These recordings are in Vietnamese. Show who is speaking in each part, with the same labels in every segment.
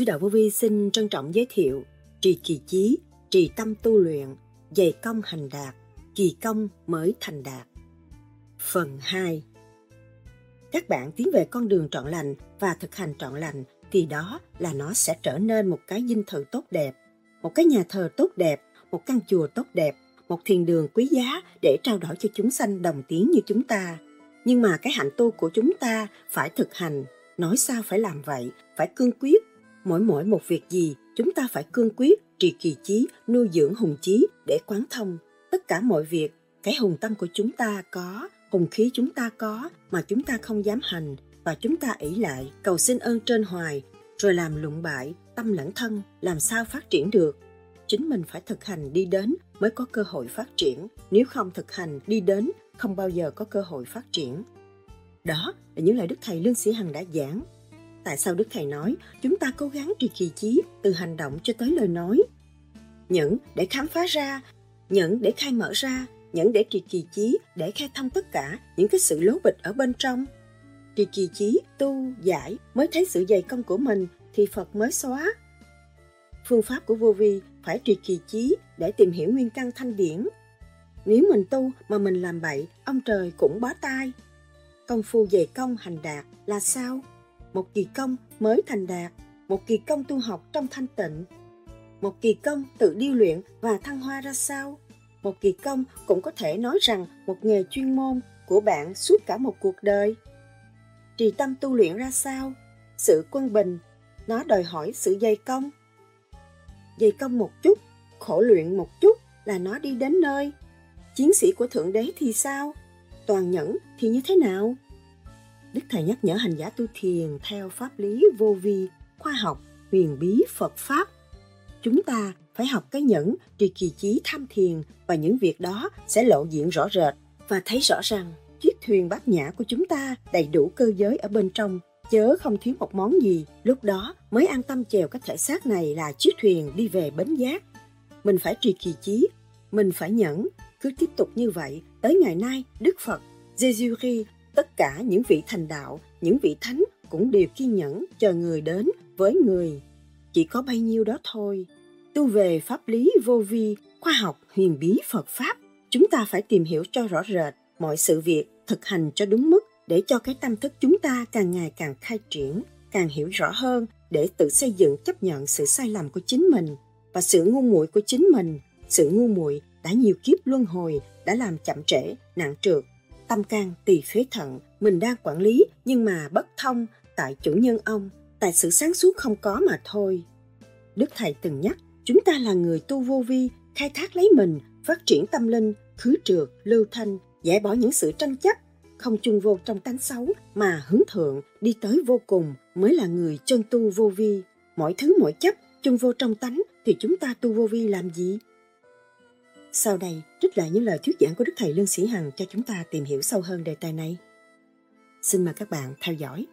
Speaker 1: Sứ đạo vô vi xin trân trọng giới thiệu trì kỳ chí, trì tâm tu luyện, dày công hành đạt, kỳ công mới thành đạt. Phần 2 Các bạn tiến về con đường trọn lành và thực hành trọn lành thì đó là nó sẽ trở nên một cái dinh thự tốt đẹp, một cái nhà thờ tốt đẹp, một căn chùa tốt đẹp, một thiền đường quý giá để trao đổi cho chúng sanh đồng tiếng như chúng ta. Nhưng mà cái hạnh tu của chúng ta phải thực hành, nói sao phải làm vậy, phải cương quyết. Mỗi mỗi một việc gì, chúng ta phải cương quyết, trì kỳ chí, nuôi dưỡng hùng chí để quán thông. Tất cả mọi việc, cái hùng tâm của chúng ta có, hùng khí chúng ta có mà chúng ta không dám hành và chúng ta ỷ lại cầu xin ơn trên hoài rồi làm lụng bại tâm lẫn thân làm sao phát triển được? Chính mình phải thực hành đi đến mới có cơ hội phát triển. Nếu không thực hành đi đến không bao giờ có cơ hội phát triển. Đó là những lời đức thầy lương sĩ hằng đã giảng tại sao đức thầy nói, chúng ta cố gắng trì kỳ chí từ hành động cho tới lời nói. Nhẫn để khám phá ra nhẫn để khai mở ra nhẫn để trì kỳ chí để khai thông tất cả những cái sự lố bịch ở bên trong. Trì kỳ chí tu, giải mới thấy sự dày công của mình thì phật mới xóa. Phương pháp của vô vi phải trì kỳ chí để tìm hiểu nguyên căn thanh điển. Nếu mình tu mà mình làm bậy, ông trời cũng bó tay. Công phu dày công hành đạt là sao? Một kỳ công mới thành đạt, một kỳ công tu học trong thanh tịnh. Một kỳ công tự điêu luyện và thăng hoa ra sao? Một kỳ công cũng có thể nói rằng một nghề chuyên môn của bạn suốt cả một cuộc đời. Trì tâm tu luyện ra sao? Sự quân bình, nó đòi hỏi sự dày công. Dày công một chút, khổ luyện một chút là nó đi đến nơi. Chiến sĩ của thượng đế thì sao? Toàn nhẫn thì như thế nào? Đức thầy nhắc nhở hành giả tu thiền theo pháp lý vô vi, khoa học, huyền bí phật pháp. Chúng ta phải học cái nhẫn trì kỳ chí, tham thiền và những việc đó sẽ lộ diện rõ rệt. Và thấy rõ rằng, chiếc thuyền bát nhã của chúng ta đầy đủ cơ giới ở bên trong, chớ không thiếu một món gì. Lúc đó mới an tâm chèo cái thể xác này là chiếc thuyền đi về bến giác. Mình phải trì kỳ chí, mình phải nhẫn. Cứ tiếp tục như vậy, tới ngày nay, đức phật jesus tất cả những vị thành đạo, những vị thánh cũng đều kiên nhẫn chờ người đến với người. Chỉ có bấy nhiêu đó thôi. Tu về pháp lý vô vi, khoa học, huyền bí phật pháp, chúng ta phải tìm hiểu cho rõ rệt mọi sự việc thực hành cho đúng mức để cho cái tâm thức chúng ta càng ngày càng khai triển, càng hiểu rõ hơn để tự xây dựng chấp nhận sự sai lầm của chính mình và sự ngu muội của chính mình. Sự ngu muội đã nhiều kiếp luân hồi, đã làm chậm trễ, nặng trượt tâm can tỳ phế thận, mình đang quản lý nhưng mà bất thông tại chủ nhân ông, tại sự sáng suốt không có mà thôi. Đức thầy từng nhắc, chúng ta là người tu vô vi, khai thác lấy mình, phát triển tâm linh, khứ trượt, lưu thanh giải bỏ những sự tranh chấp, không chung vô trong tánh xấu mà hướng thượng, đi tới vô cùng, mới là người chân tu vô vi. Mọi thứ mỗi chấp chung vô trong tánh thì chúng ta tu vô vi làm gì? Sau đây trích lại những lời thuyết giảng của đức thầy lương sĩ hằng cho chúng ta tìm hiểu sâu hơn đề tài này. Xin mời các bạn theo dõi.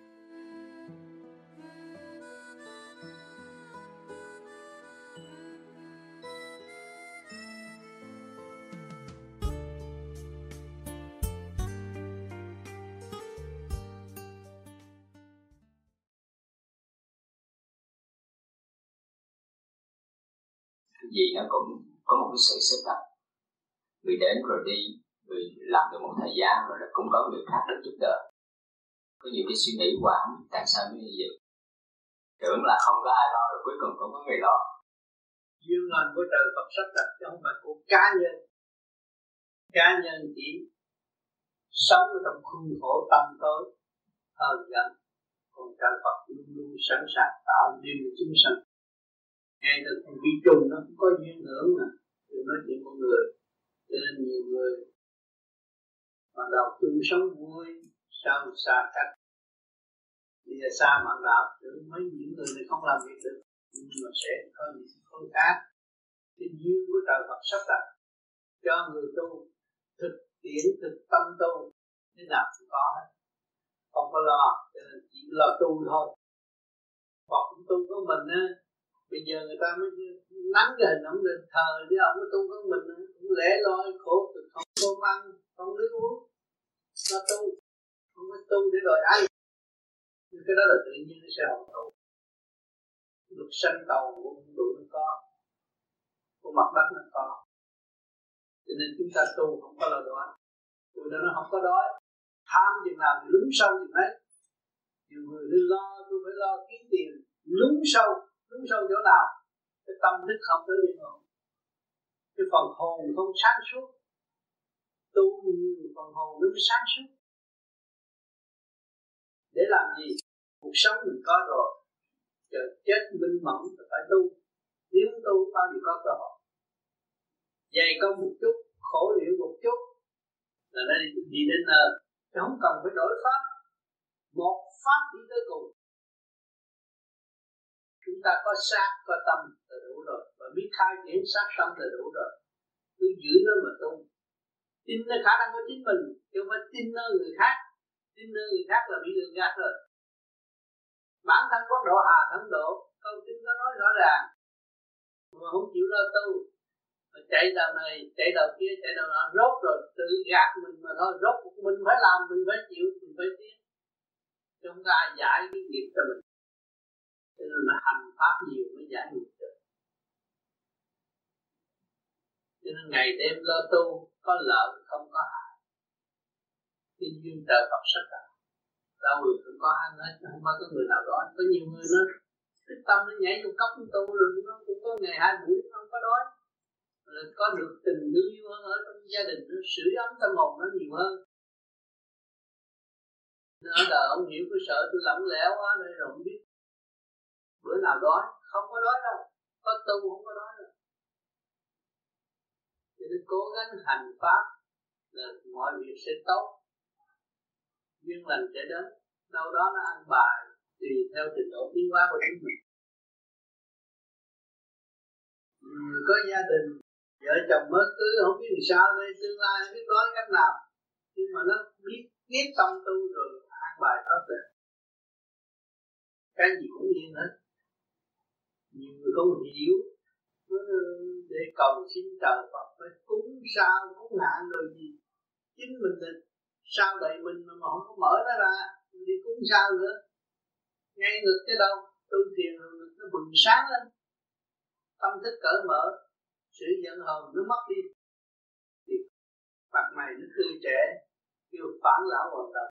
Speaker 2: Vì nó cũng có một cái sự xếp đặt người đến rồi đi, người làm được một thời gian rồi là cũng có người khác đến giúp đỡ. Có nhiều cái suy nghĩ quả tại sao mới như vậy? Tưởng là không có ai lo rồi cuối cùng cũng có người lo.
Speaker 3: Duyên lành của trời Phật sắp đặt chứ không phải của cá nhân. Cá nhân chỉ sống trong khuôn khổ tâm tối hơn gần còn trời Phật luôn luôn sẵn sàng tạo điều chúng sanh. Ngay từ con vi trùng nó cũng có duyên hưởng mà. Đừng nói chuyện con người cho nên nhiều người mà đầu chung sống vui, sao xa cách? Bây giờ xa mạng đạo thì mấy những người này không làm việc được, nhưng mà sẽ có những khối khác. Cái duyên của trời Phật sắp đặt cho người tu, thực tiễn, thực tâm tu, thế nào cũng có hết. Không có lo, cho nên chỉ lo tu thôi. Phật cũng tu của mình á bây giờ người ta mới nắng rồi ông định thờ, chứ ông mới tu với mình cũng lẽ loi, khổ cực không cơm ăn không nước uống. Nó tu, không có tu để đòi ăn. Nhưng cái đó là tự nhiên, nó sẽ hậu tụ luật sanh tàu của đủ nó có. Của mặt đất nó có. Cho nên chúng ta tu không có lo đói. Tụi nó không có đói. Tham chừng nào thì lún sâu chừng đấy nhiều người đi lo, tôi phải lo kiếm tiền lún sâu đúng sâu chỗ nào, cái tâm thức không tới yên ổn cái phần hồn không sáng suốt. Tu nhiều phần hồn nó mới sáng suốt. Để làm gì? Cuộc sống mình có rồi chờ chết minh mẫn thì phải tu. Nếu tu bao giờ có cơ hội. Dày công một chút, khổ liệu một chút, là nó đi đến nơi. Chứ không cần phải đổi pháp. Một pháp đi tới cùng chúng ta có sát có tâm là đủ rồi. Và biết khai triển sát tâm là đủ rồi. Cứ giữ nó mà tu. Tin nó khả năng của chính mình, chứ không phải tin nơi người khác. Tin nơi người khác là bị lừa gạt rồi. Bản thân có độ hà thấm độ, câu kinh có nói rõ ràng. Mà không chịu lo tu. Mà chạy đầu này, chạy đầu kia, chạy đầu nọ, rốt rồi, tự gạt mình mà thôi. Rốt, mình phải làm, mình phải chịu, mình phải tiến. Chúng ta giải cái nghiệp cho mình cho nên là hành pháp nhiều mới giải nghiệp được. Cho nên ngày đêm lo tu, có lợi, không có hại. Tin duyên trợ Phật sắc đạo đâu người cũng có ăn hết không có người nào đói, có nhiều người nó cái tâm nó nhảy vô cốc tu rồi, nó cũng có ngày hai buổi không có đói. Rồi có được tình yêu hơn ở trong gia đình, nó sưởi ấm tâm hồn nó nhiều hơn. Nó ở đời ông hiểu cái sợ tôi lỏng lẻo quá, nên rồi không biết bữa nào đói, không có đói đâu, có tu không có đói đâu. Cho nên cố gắng hành pháp là mọi việc sẽ tốt duyên lành sẽ đến, đâu đó nó ăn bài tùy theo trình độ tiến hóa của chúng mình. Người có gia đình, vợ chồng mới cưới không biết làm sao đây tương lai không biết nói cách nào. Nhưng mà nó biết biết tâm tu rồi ăn bài tốt rồi cái gì cũng yên hết nhiều người không hiểu. Ừ, để cầu xin trời Phật phải cúng sao, cúng nạn rồi gì? Chính mình là sao đầy mình mà không có mở nó ra đi cúng sao nữa? Ngay ngược cái đâu? Tu thiền ngực nó bừng sáng lên. Tâm thức cởi mở, sự giận hờn nó mất đi. Thì mặt mày nó tươi trẻ, kêu phản lão hoàn tập.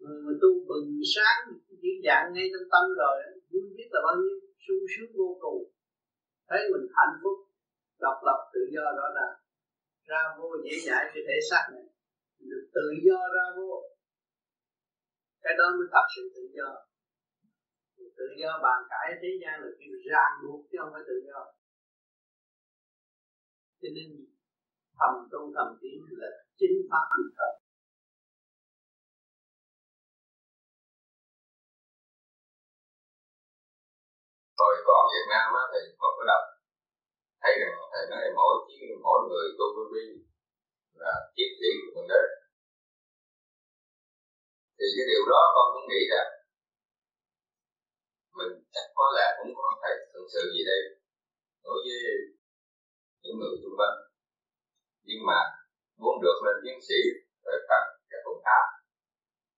Speaker 3: Người mà tu bừng sáng, chỉ dạng ngay trong tâm rồi vui biết là bao nhiêu? Sung sướng vô cùng. Thấy mình hạnh phúc, độc lập, tự do đó là ra vô dễ dãi cái thể xác này. Được tự do ra vô. Cái đó mới thật sự tự do. Tự do bàn cãi thế gian là kêu ràng buộc chứ không phải tự do. Cho nên, thầm tu thầm tiến là chính pháp nhị hồi
Speaker 4: rồi còn Việt Nam á, thì có cái đọc. Thấy rằng thầy nói mỗi mỗi người tu với vi là triết lý của thượng đế. Thì cái điều đó con cũng nghĩ rằng mình chắc có lẽ cũng có thầy thực sự gì đây. Đối với những người xung quanh. Nhưng mà muốn được lên tiến sĩ phải cần các phương pháp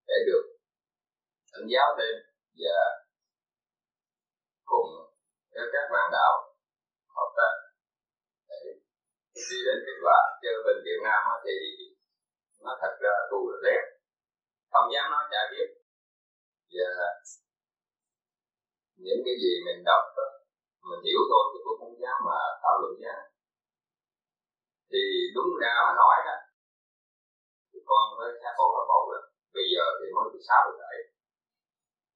Speaker 4: để được thỉnh giáo thêm và cùng với các bạn đạo hợp tác để đi đến kết quả. Chứ bên Việt Nam thì nó thật ra tu là đẹp không dám nói chả biết. Và những cái gì mình đọc đó, mình hiểu thôi thì cũng không dám mà thảo luận nha thì đúng ra mà nói đó thì con với các cô là bảo là bây giờ thì mới từ sáu rồi đấy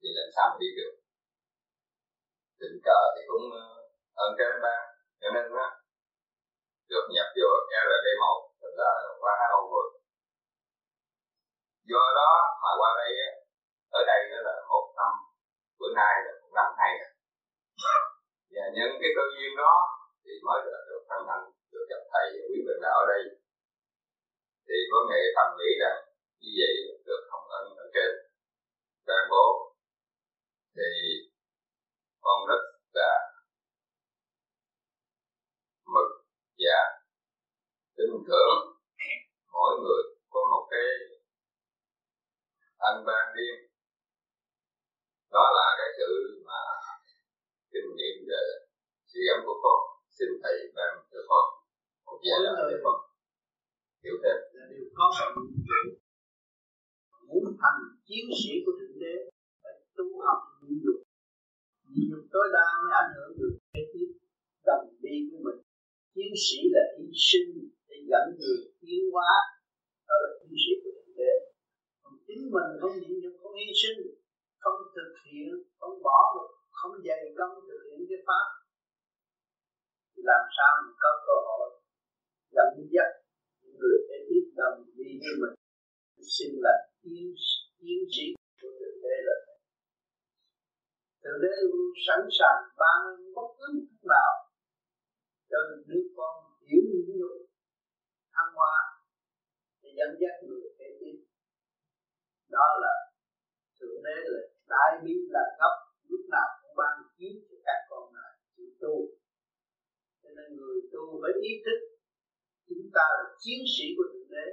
Speaker 4: thì làm sao mà đi được? Tình cờ thì cũng ờ, ơn trên ba. Cho nên á, được nhập vô RD một, thành ra qua hai ông rồi. Do đó mà qua đây ở đây nữa là một năm, bữa nay là một năm hai rồi và những cái cơ duyên đó thì mới được được thân thành được gặp thầy và quý vị đạo ở đây. Thì có nghệ thầm nghĩ rằng như vậy, được hồng ân ở trên. Ban bố thì con rất là mực và tin tưởng mỗi người có một cái anh ban riêng đó là cái sự mà kinh nghiệm về suy gẫm của con. Xin thầy ban cho con một giải lời cho con hiểu thêm.
Speaker 3: Là điều có muốn thành chiến sĩ của thượng đế, phải tu học nhịn nhục nhịn tối đa mới ảnh hưởng được kế tiếp đồng đi của mình. Chiến sĩ là hy sinh để dẫn người tiến hóa, đó là chiến sĩ của thượng đế. Còn chính mình không nhịn nhục không hy sinh, không thực hiện, không bỏ một, không dày công thực hiện cái pháp, thì làm sao mình có cơ hội dẫn dắt những người kế tiếp đồng đi với mình? Xin là tiến tiến sĩ của thượng đế là thượng đế luôn sẵn sàng ban bất cứ một lúc nào cho đứa con hiểu những nhục thăng hoa để dẫn dắt người kế tiếp đó là thượng đế là đại bi là gấp lúc nào cũng ban chiếu cho các con này chịu tu. Cho nên người tu phải ý thức chúng ta là chiến sĩ của thượng đế,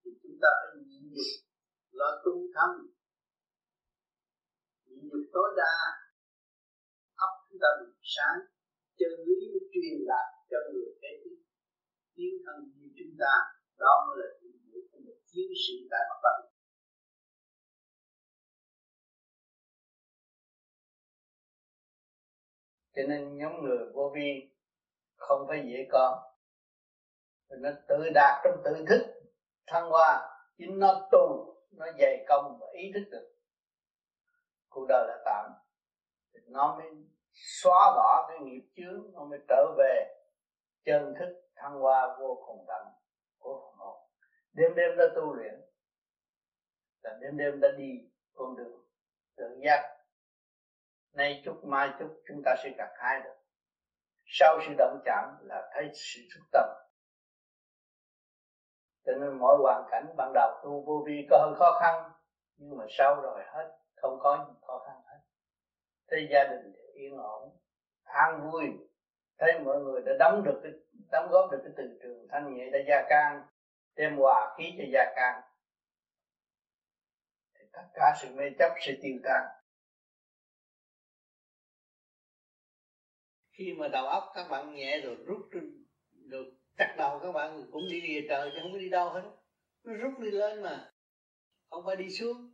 Speaker 3: thì chúng ta phải nhịn nhục, lo tu thắng nhịn nhục tối đa, ấp chúng ta được sáng, chân lý mới truyền đạt cho người kế tiếp tiến thân như chúng ta, đó mới là nhiệm vụ của một chiến sĩ tại mặt trận cho nên nhóm người vô vi không phải dễ có. Nó tự đạt trong tự thức, thăng hoa, chính nó tu, nó dày công và ý thức được cuộc đời là tạm. Nó mới xóa bỏ cái nghiệp chướng, nó mới trở về chân thức thăng hoa vô cùng tận của phần hồn đêm đêm đã tu luyện, là đêm đêm đã đi con đường tự giác. Nay chút mai chút chúng ta sẽ gặp hai được? Sau sự động chạm là thấy sự xuất tâm. Cho nên mỗi hoàn cảnh ban đầu tu vô vi có hơi khó khăn, nhưng mà sau rồi hết không có gì khó khăn hết. Thấy gia đình yên ổn, an vui. Thấy mọi người đã đóng được cái, đóng góp được cái từ trường thanh nhẹ đã gia can, đem hòa khí cho gia can. Thì tất cả sự mê chấp sẽ tiêu tan. Khi mà đầu óc các bạn nhẹ rồi, rút được cắt đầu, các bạn cũng đi về trời chứ không có đi đâu hết. Nó rút đi lên mà, không phải đi xuống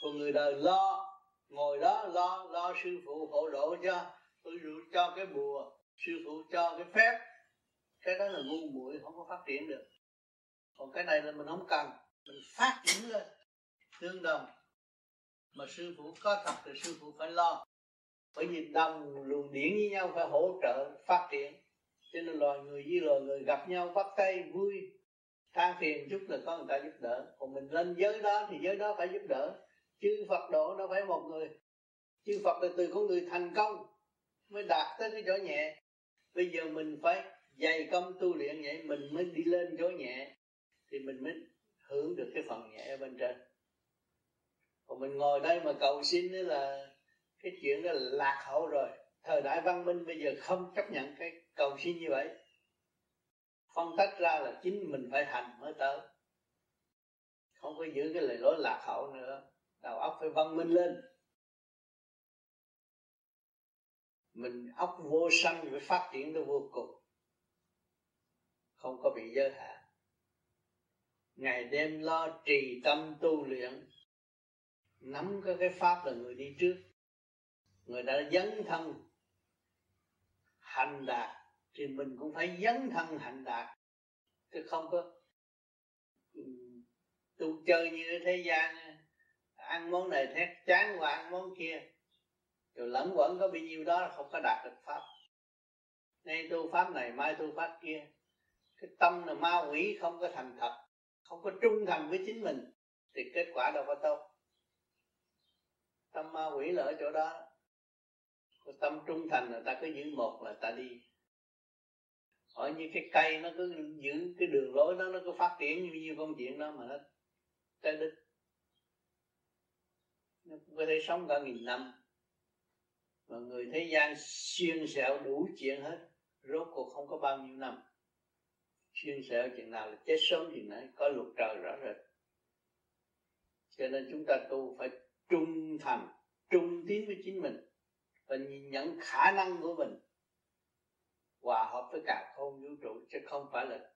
Speaker 3: còn người đời lo, ngồi đó lo lo sư phụ hộ độ cho, tôi cho cái bùa, sư phụ cho cái phép. Cái đó là ngu muội, không có phát triển được. Còn cái này là mình không cần, mình phát triển lên. Tương đồng. Mà sư phụ có thật thì sư phụ phải lo. Bởi vì đồng luồng điển với nhau phải hỗ trợ phát triển. Cho nên loài người với loài người gặp nhau bắt tay vui. Than phiền chút là có người ta giúp đỡ. Còn mình lên giới đó thì giới đó phải giúp đỡ chư Phật độ đâu phải một người. Chư Phật là từ con người thành công mới đạt tới cái chỗ nhẹ. Bây giờ mình phải dày công tu luyện vậy, mình mới đi lên chỗ nhẹ thì mình mới hưởng được cái phần nhẹ ở bên trên. Còn mình ngồi đây mà cầu xin đó là cái chuyện đó là lạc hậu rồi. Thời đại văn minh bây giờ không chấp nhận cái cầu xin như vậy. Phân tách ra là chính mình phải hành mới tới. Không có giữ cái lời lối lạc hậu nữa đầu óc phải văn minh lên. Mình óc vô sanh phải phát triển tới vô cùng. Không có bị giới hạn. Ngày đêm lo trì tâm tu luyện, nắm cái cái pháp là người đi trước. Người đã dấn thân hành đạt thì mình cũng phải dấn thân hành đạt. Chứ không có ừ, tu chơi như thế gian ăn món này thét chán qua ăn món kia. Rồi lẫn quẩn có bao nhiêu đó không có đạt được pháp. Nay tu pháp này, mai tu pháp kia. Cái tâm là ma quỷ, không có thành thật. Không có trung thành với chính mình, thì kết quả đâu có tốt. Tâm ma quỷ là ở chỗ đó. Còn tâm trung thành là ta cứ giữ một là ta đi. Hỏi như cái cây nó cứ giữ cái đường lối đó, nó cứ phát triển như như công chuyện đó mà nó tới đích nó cũng có thể sống cả nghìn năm, mà người thế gian xuyên sẹo đủ chuyện hết, rốt cuộc không có bao nhiêu năm. Xuyên sẹo chuyện nào là chết sớm thì nấy có luật trời rõ rệt. Cho nên chúng ta tu phải trung thành, trung tín với chính mình, và nhìn nhận khả năng của mình.
Speaker 5: Hòa hợp với cả không vũ trụ, chứ không phải là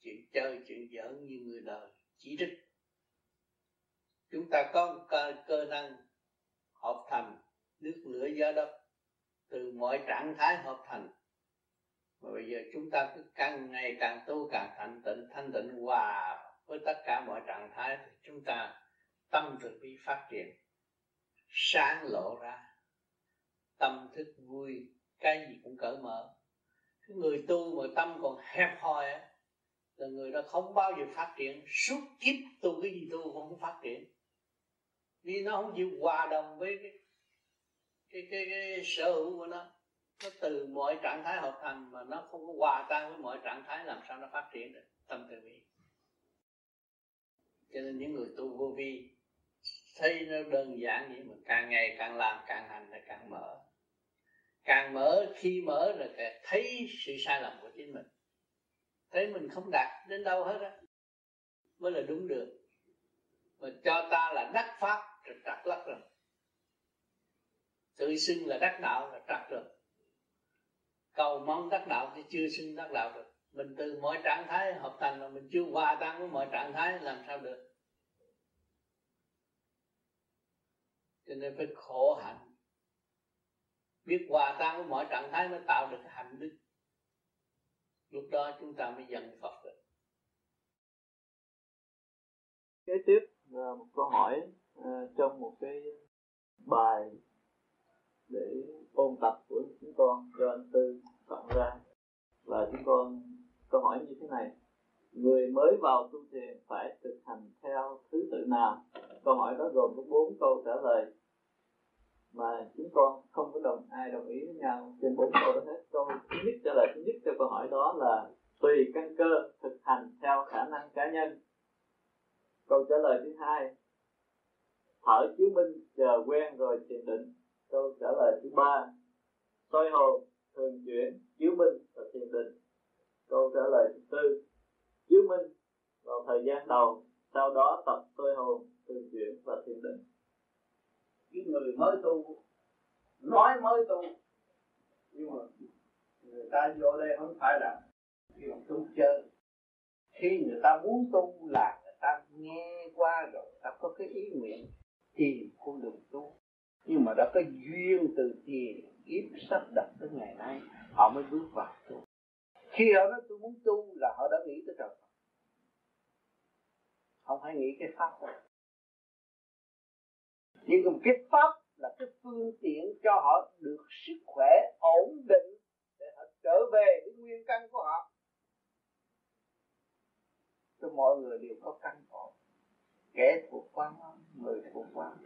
Speaker 5: chuyện chơi, chuyện giỡn như người đời chỉ trích chúng ta có cơ, cơ năng hợp thành nước lửa gió đất từ mọi trạng thái hợp thành. Mà bây giờ chúng ta cứ càng ngày càng tu càng thanh tịnh thanh tịnh hòa với tất cả mọi trạng thái thì chúng ta tâm từ bi phát triển sáng lộ ra. Tâm thức vui cái gì cũng cởi mở. Cái người tu mà tâm còn hẹp hòi á là người đó không bao giờ phát triển. Suốt kiếp tu cái gì tu cũng không phát triển vì nó không chịu hòa đồng với cái cái cái, cái sở hữu của nó. Nó từ mọi trạng thái hợp thành mà nó không có hòa tan với mọi trạng thái làm sao nó phát triển được tâm từ bi. Cho nên những người tu vô vi thấy nó đơn giản vậy mà càng ngày càng làm càng hành là càng mở. Càng mở khi mở là càng thấy sự sai lầm của chính mình. Thấy mình không đạt đến đâu hết á mới là đúng được. Mà cho ta là đắc pháp rồi trật lắc rồi. Tự xưng là đắc đạo là trật rồi. Cầu mong đắc đạo thì chưa xưng đắc đạo được. Mình từ mọi trạng thái hợp thành mà mình chưa hòa tan với mọi trạng thái làm sao được? Cho nên phải khổ hạnh. Biết hòa tan với mọi trạng thái mới tạo được hạnh đức. Lúc đó chúng ta mới dần Phật được.
Speaker 6: Kế tiếp là một câu hỏi uh, trong một cái bài để ôn tập của chúng con cho anh Tư soạn ra. Là chúng con câu hỏi như thế này. Người mới vào tu thiền phải thực hành theo thứ tự nào? Câu hỏi đó gồm có bốn câu trả lời mà chúng con không có đồng ai đồng ý với nhau trên bốn câu đó hết. Câu thứ nhất trả lời thứ nhất cho câu hỏi đó là tùy căn cơ thực hành theo khả năng cá nhân. Câu trả lời thứ hai thở chiếu minh, chờ quen rồi thiền định. Câu trả lời thứ ba, soi hồn thường chuyển chiếu minh và thiền định. Câu trả lời thứ tư chiếu minh vào thời gian đầu, sau đó tập soi hồn thường chuyển và thiền định.
Speaker 5: Cái người mới tu, nói mới tu, nhưng mà người ta vô đây không phải là kiểu tu chơi. Khi người ta muốn tu là người ta nghe qua rồi ta có cái ý nguyện tiền con đường tu. Nhưng mà đã có duyên từ tiền kiếp sắp đặt tới ngày nay, họ mới bước vào tu. Khi họ nói tôi muốn tu là họ đã nghĩ tới trời không phải nghĩ cái pháp thôi nhưng cùng cái pháp là cái phương tiện cho họ được sức khỏe ổn định để họ trở về với nguyên căn của họ. Cho mọi người đều có căn ổn kẻ thuộc quan người thuộc quan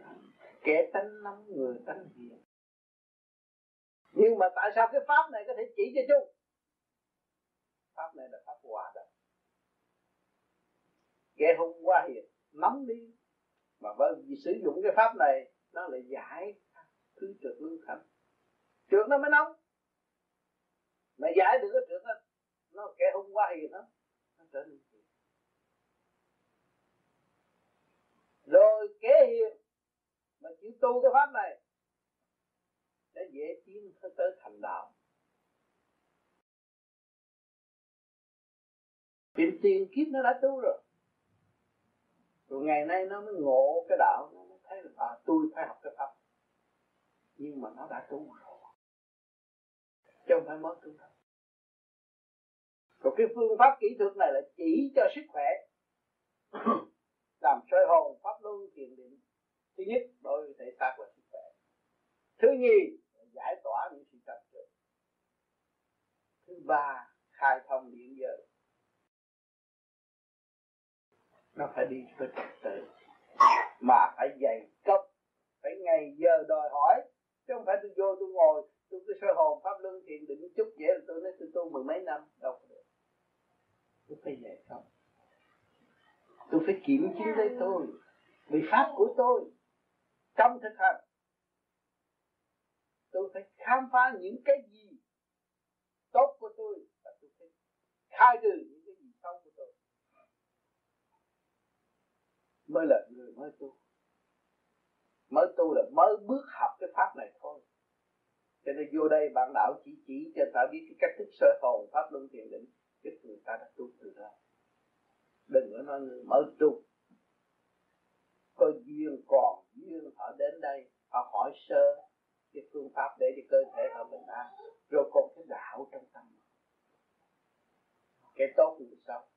Speaker 5: kẻ tánh nóng người tánh hiền. Nhưng mà tại sao cái pháp này có thể chỉ cho chung pháp này là pháp hòa đồng. Kẻ hung qua hiền nóng đi. Mà bởi vì sử dụng cái pháp này nó lại giải thứ trượt lưu thành trượt nó mới nóng. Mà giải được cái trượt đó, nó kẻ hung qua hiền nó nó trở nên lôi rồi kẻ hiền mà chịu tu cái pháp này để dễ tiến tới thành đạo. Tiền tiền kiếp nó đã tu rồi. Rồi ngày nay nó mới ngộ cái đạo nó mới thấy là à, tôi phải học cái pháp. Nhưng mà nó đã tu rồi. Chứ không phải mới tu đâu. Còn cái phương pháp kỹ thuật này là chỉ cho sức khỏe làm soi hồn pháp luân thiền định. Thứ nhất, đối với thể xác và sức khỏe. Thứ nhì, giải tỏa những sự trần trừ. Thứ ba, khai thông điện giới. Nó phải đi với trật tự mà phải dày cấp phải ngày giờ đòi hỏi, chứ không phải tôi vô tôi ngồi, tôi cứ soi hồn pháp luân thiền định chút dễ là tôi nói tôi tu mười mấy năm, đâu có được. Tôi phải dày công tôi phải kiểm chứng lấy tôi, vì pháp của tôi. Trong thực hành, tôi phải khám phá những cái gì tốt của tôi và tôi phải khai trừ những cái gì xấu của tôi. Mới là người mới tu. Mới tu là mới bước học cái pháp này thôi. Cho nên vô đây bạn đạo chỉ chỉ cho ta biết cái cách thức sơ hồn, pháp luân thiền định, cái người ta đã tu từ đó đừng có nói người mở trục có duyên còn duyên họ đến đây, họ hỏi sơ cái phương pháp để cho cơ thể họ bình an. Rồi còn cái đạo trong tâm. Cái tốt người sao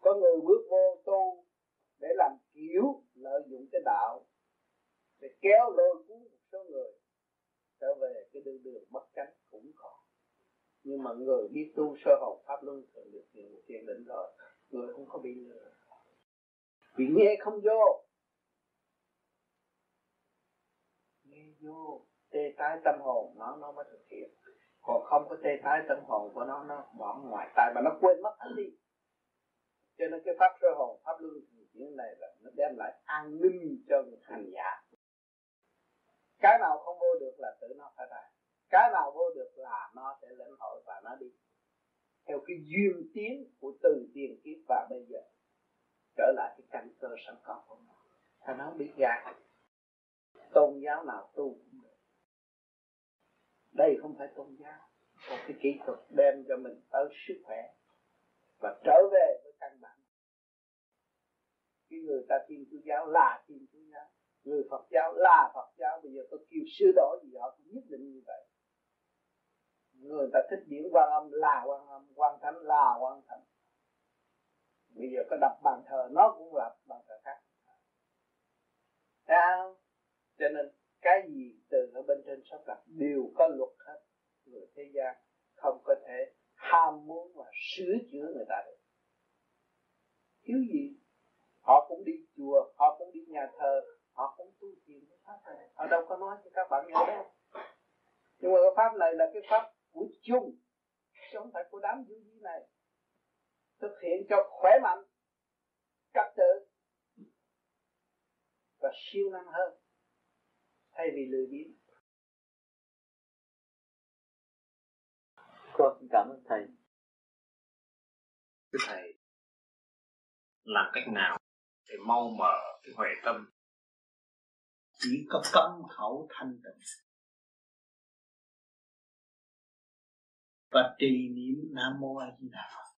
Speaker 5: có người bước vô tu để làm kiểu lợi dụng cái đạo, để kéo lôi cuốn một số người trở về cái đường đường mất cánh cũng còn. Nhưng mà người biết tu sơ hồn pháp luân thường được nhiều thiền định rồi người không có bị lừa. Bị nghe không vô. Nghe vô. Tê tái tâm hồn, nó nó mới thực hiện. Còn không có tê tái tâm hồn của nó nó bỏ ngoài tai mà nó quên mất anh đi. Cho nên cái pháp sơ hồn, pháp luân chuyển này là nó đem lại an ninh cho người hành giả. Cái nào không vô được là tự nó phải ra. Cái nào vô được là nó sẽ lĩnh hội và nó đi theo cái duyên tiến của từ tiền kiếp và bây giờ, trở lại cái căn cơ sẵn có của nó ta nó biết ra, tôn giáo nào tu cũng được. Đây không phải tôn giáo, một cái kỹ thuật đem cho mình tới sức khỏe và trở về với căn bản. Cái người ta tin chúa giáo là tin chúa giáo, người phật giáo là phật giáo, bây giờ có kêu sửa đổi gì họ cũng nhất định như vậy người ta thích diễn quan âm là quan âm quan thánh là quan thánh. Bây giờ có đập bàn thờ, nó cũng là bàn thờ khác. Thấy không? cho nên cái gì từ ở bên trên sắp đặt đều có luật hết. Người thế gian không có thể ham muốn và sửa chữa người ta được. Thiếu gì? Họ cũng đi chùa, họ cũng đi nhà thờ, họ cũng tu thiền cái pháp này. Họ đâu có nói cho các bạn nghe đâu nhưng mà cái pháp này là cái pháp của chung. Chứ không phải của đám du di này thực hiện cho khỏe mạnh trật tự và siêu năng hơn thay vì lười biếng.
Speaker 6: Con cảm ơn thầy.
Speaker 7: Thưa thầy làm cách nào để mau mở cái huệ tâm?
Speaker 5: Chỉ có cấm khẩu thanh tịnh và trì niệm nam mô a di đà phật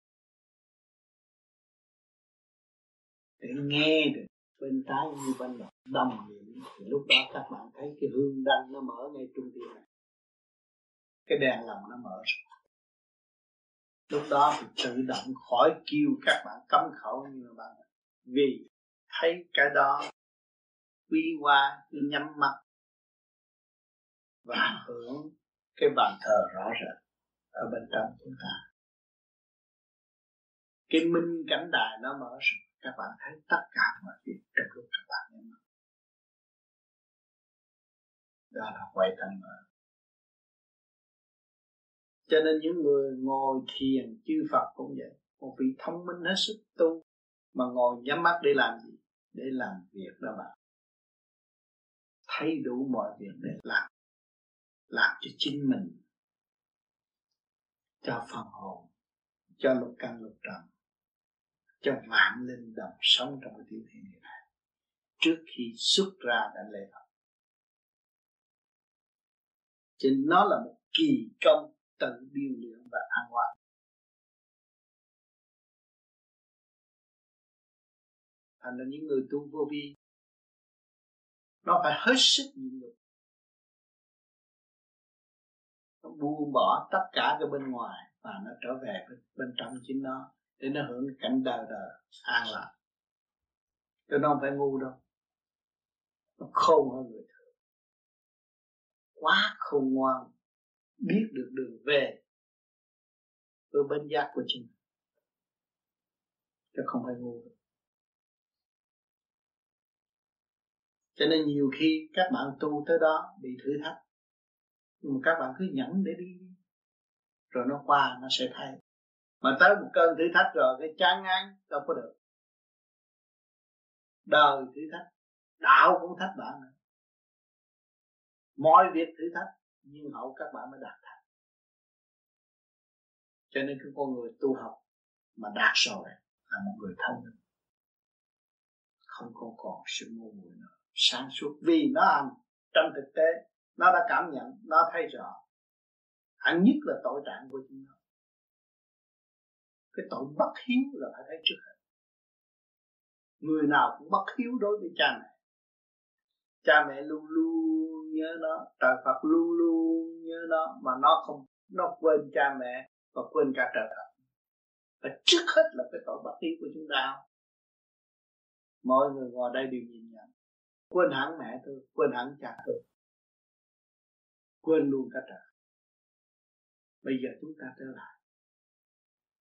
Speaker 5: để nghe được bên trái như bên mặt đồng niệm thì lúc đó các bạn thấy cái hương đăng nó mở ngay trung tâm này. Cái đèn lòng nó mở. Ra lúc đó thì tự động khỏi kêu các bạn cấm khẩu như là bạn. Vì thấy cái đó quy qua cứ nhắm mắt và hưởng cái bàn thờ rõ rệt ở bên trong chúng ta. Cái minh cảnh đài nó mở ra, các bạn thấy tất cả mọi việc trong lúc các bạn nhắm mắt. Đó là quay tâm mở cho nên những người ngồi thiền, chư Phật cũng vậy. Một vị thông minh hết sức tu, mà ngồi nhắm mắt để làm gì? Để làm việc đó bạn. Thấy đủ mọi việc để làm. Làm cho chính mình cho phần hồn, cho lục căn lục trần, cho vạn linh đồng sống trong cái tiểu thiên địa này. Trước khi xuất ra đã lễ Phật. Cho nó là một kỳ công tự điều luyện và an hoa thành ra những người tu vô vi, nó phải hết sức nhịn nhục nó buông bỏ tất cả cái bên ngoài và nó trở về bên, bên trong chính nó để nó hưởng cảnh đời đời an lạc cho nó không phải ngu đâu. Nó khôn hơn người thường. Quá khôn ngoan. Biết được đường về với bên giác của chính chứ không phải ngu đâu. cho nên nhiều khi các bạn tu tới đó bị thử thách nhưng mà các bạn cứ nhẫn để đi. Rồi nó qua, nó sẽ thay. Mà tới một cơn thử thách rồi, cái chán ngán, đâu có được. Đời thử thách, đạo cũng thách bạn nữa. Mọi việc thử thách, nhưng hậu các bạn mới đạt thành. Cho nên cái con người tu học mà đạt rồi là một người thông minh. Không còn còn sự ngu muội nữa. Sáng suốt vì nó hành trong thực tế nó đã cảm nhận, nó thấy rõ.
Speaker 3: Hẳn nhất là tội trạng của chúng nó. Cái tội bất hiếu là phải thấy trước hết. Người nào cũng bất hiếu đối với cha mẹ. Cha mẹ luôn luôn nhớ nó, trời Phật luôn luôn nhớ nó, mà nó không, nó quên cha mẹ và quên cả trời Phật. Và trước hết là cái tội bất hiếu của chúng ta. Mọi người ngồi đây đều nhìn nhận. Quên hẳn mẹ tôi quên hẳn cha tôi quên luôn cả trời. Bây giờ chúng ta trở lại.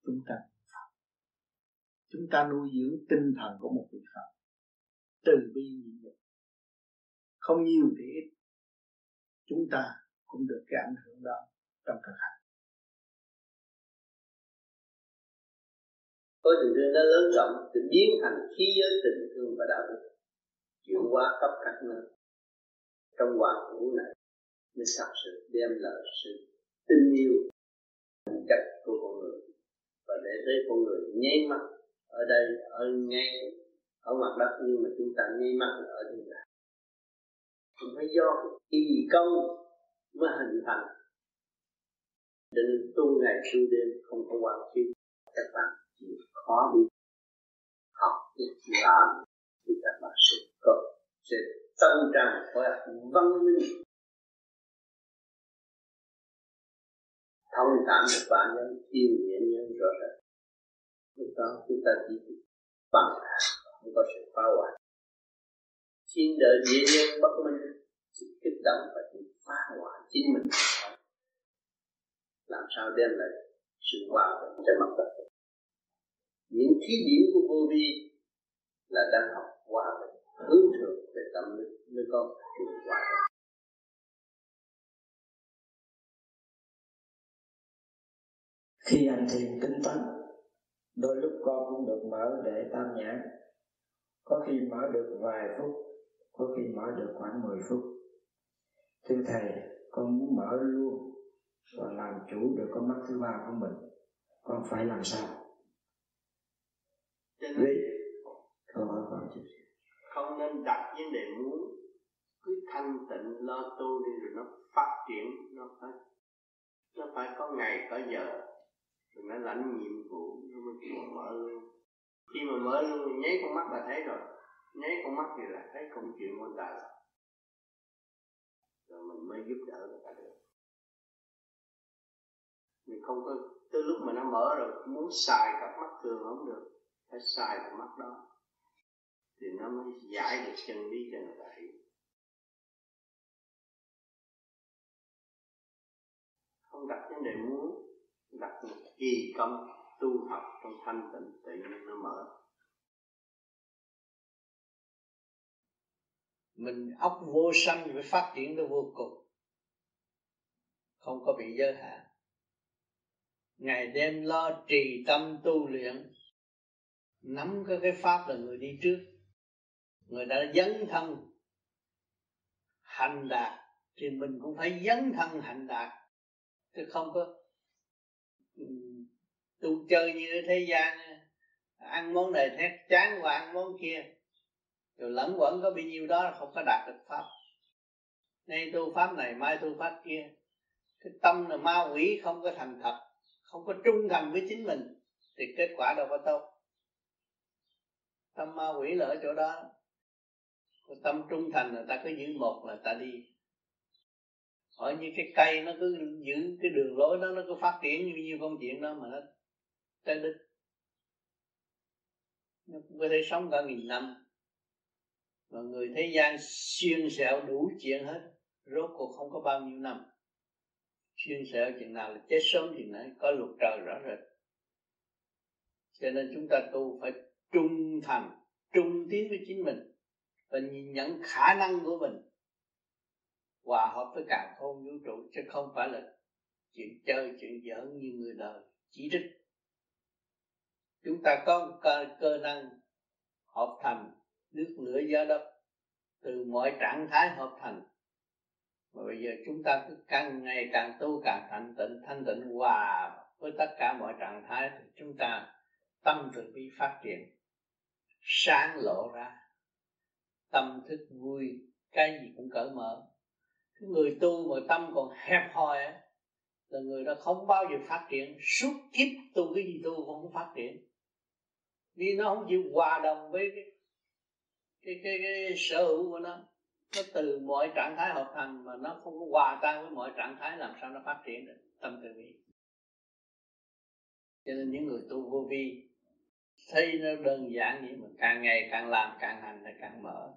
Speaker 3: Chúng ta chúng ta nuôi dưỡng tinh thần của một vị Phật. Từ bi nhịn nhục. Không nhiều thì ít. Chúng ta cũng được cái ảnh hưởng đó trong thực hành.
Speaker 5: Có tình thương đã lớn rộng thì biến thành khí giới tình thương và đạo đức. Chuyển hóa khắp các nơi. Trong hoàn vũ này mới thật sự đem lại sự tình yêu cách của con người. Và để thấy con người nháy mắt ở đây, ở ngay ở mặt đất, nhưng mà chúng ta nháy mắt ở thiên là không phải do kỳ công mới hình thành. Định tu ngày tu đêm không có hoàn chi các bạn chỉ khó đi học ít làm thì các bạn sẽ có, sẽ tâm trạng khối văn minh. Thông cảm được bản nhân thiên nhiên nhân rõ rệt lúc đó chúng ta chỉ bằng không có sự phá hoại. Xin đợi địa nhân bất minh, sự kích động và sự phá hoại chính mình. Làm sao đem lại sự hòa bình cho mặt đất? Những thí điểm của vô vi là đang học hòa bình, hướng thượng về tâm linh, mới có sự hòa bình.
Speaker 8: Khi hành thiền tinh tấn đôi lúc con cũng được mở để tam nhãn. Có khi mở được vài phút có khi mở được khoảng 10 phút. Thưa thầy con muốn mở luôn và làm chủ được con mắt thứ ba của mình. Con phải làm sao? Vì câu hỏi con chút
Speaker 5: không nên đặt vấn đề muốn cứ thanh tịnh lo tu đi rồi nó phát triển nó phải nó phải có ngày có giờ rồi nó lãnh nhiệm vụ nó mới chịu mở luôn. Khi mà mở luôn, nháy con mắt là thấy rồi. Nháy con mắt thì là thấy công chuyện của người ta rồi. Rồi mình mới giúp đỡ người ta được. Mình không có từ lúc mà nó mở rồi, muốn xài cặp mắt thường không được. Phải xài cặp mắt đó. Thì nó mới giải được chân lý cho người ta hiểu. Không đặt vấn đề muốn, đặt một kỳ công tu học trong thanh tịnh tự nhiên nó mở.
Speaker 3: Mình ốc vô sanh phải phát triển nó vô cùng. Không có bị giới hạn. Ngày đêm lo trì tâm tu luyện, nắm cái cái pháp là người đi trước. Người đã dấn thân hành đạt thì mình cũng phải dấn thân hành đạt. Chứ không có tu chơi như thế gian, ăn món này thét chán và ăn món kia. Rồi lẫn quẩn có bao nhiêu đó không có đạt được pháp. Nay tu pháp này, mai tu pháp kia. Cái tâm là ma quỷ, không có thành thật, không có trung thành với chính mình, thì kết quả đâu có tốt. Tâm ma quỷ là ở chỗ đó. Tâm trung thành là ta cứ giữ một là ta đi. Hỏi như cái cây nó cứ giữ cái đường lối đó, nó cứ phát triển như như công chuyện đó mà nó tới đức nó cũng có thể sống cả nghìn năm, mà người thế gian xuyên xẻo đủ chuyện hết, rốt cuộc không có bao nhiêu năm. Xuyên xẻo chuyện nào là chết sớm thì nấy có luật trời rõ rệt. Cho nên chúng ta tu phải trung thành, trung tín với chính mình và nhìn nhận khả năng của mình. Hòa hợp với cả không vũ trụ, chứ không phải là chuyện chơi, chuyện giỡn như người đời chỉ trích chúng ta có cơ, cơ năng hợp thành nước lửa gió đất từ mọi trạng thái hợp thành. Mà bây giờ chúng ta cứ càng ngày càng tu càng thanh tịnh thanh tịnh hòa với tất cả mọi trạng thái thì chúng ta tâm từ bi phát triển sáng lộ ra. Tâm thức vui cái gì cũng cởi mở. Cái người tu mà tâm còn hẹp hòi
Speaker 5: là người đó không bao giờ phát triển. Suốt kiếp tu cái gì tu cũng không phát triển vì nó không chịu hòa đồng với cái cái cái, cái sở hữu của nó. Nó từ mọi trạng thái hợp thành mà nó không có hòa tan với mọi trạng thái làm sao nó phát triển được tâm từ bi. Cho nên những người tu vô vi thấy nó đơn giản vậy mà càng ngày càng làm càng hành là càng mở.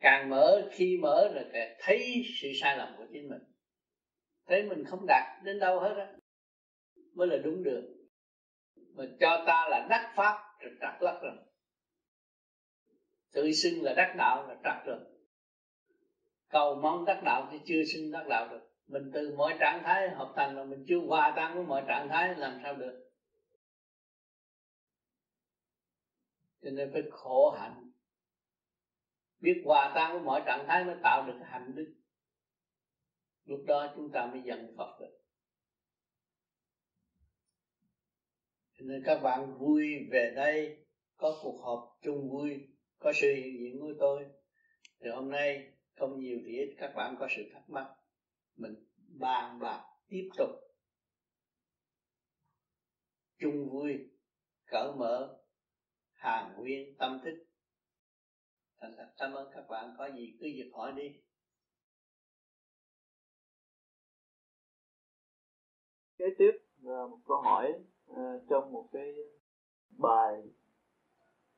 Speaker 5: Càng mở khi mở rồi càng thấy sự sai lầm của chính mình. Thấy mình không đạt đến đâu hết á mới là đúng được. Mà cho ta là đắc pháp rồi trật lắc rồi. Tự xưng là đắc đạo là trật rồi. Cầu mong đắc đạo thì chưa xưng đắc đạo được. Mình từ mọi trạng thái hợp thành mà mình chưa hòa tan với mọi trạng thái làm sao được? Cho nên phải khổ hạnh. Biết hòa tan với mọi trạng thái mới tạo được hạnh đức. Lúc đó chúng ta mới dần Phật được. Cho nên các bạn vui về đây, có cuộc họp chung vui, có sự hiện diện của tôi. Thì hôm nay không nhiều thì ít các bạn có sự thắc mắc. Mình bàn bạc tiếp tục. Chung vui, cởi mở hàng nguyên tâm thức. Thành thật cảm ơn các bạn. Có gì cứ việc hỏi đi.
Speaker 6: Kế tiếp là một câu hỏi uh, trong một cái bài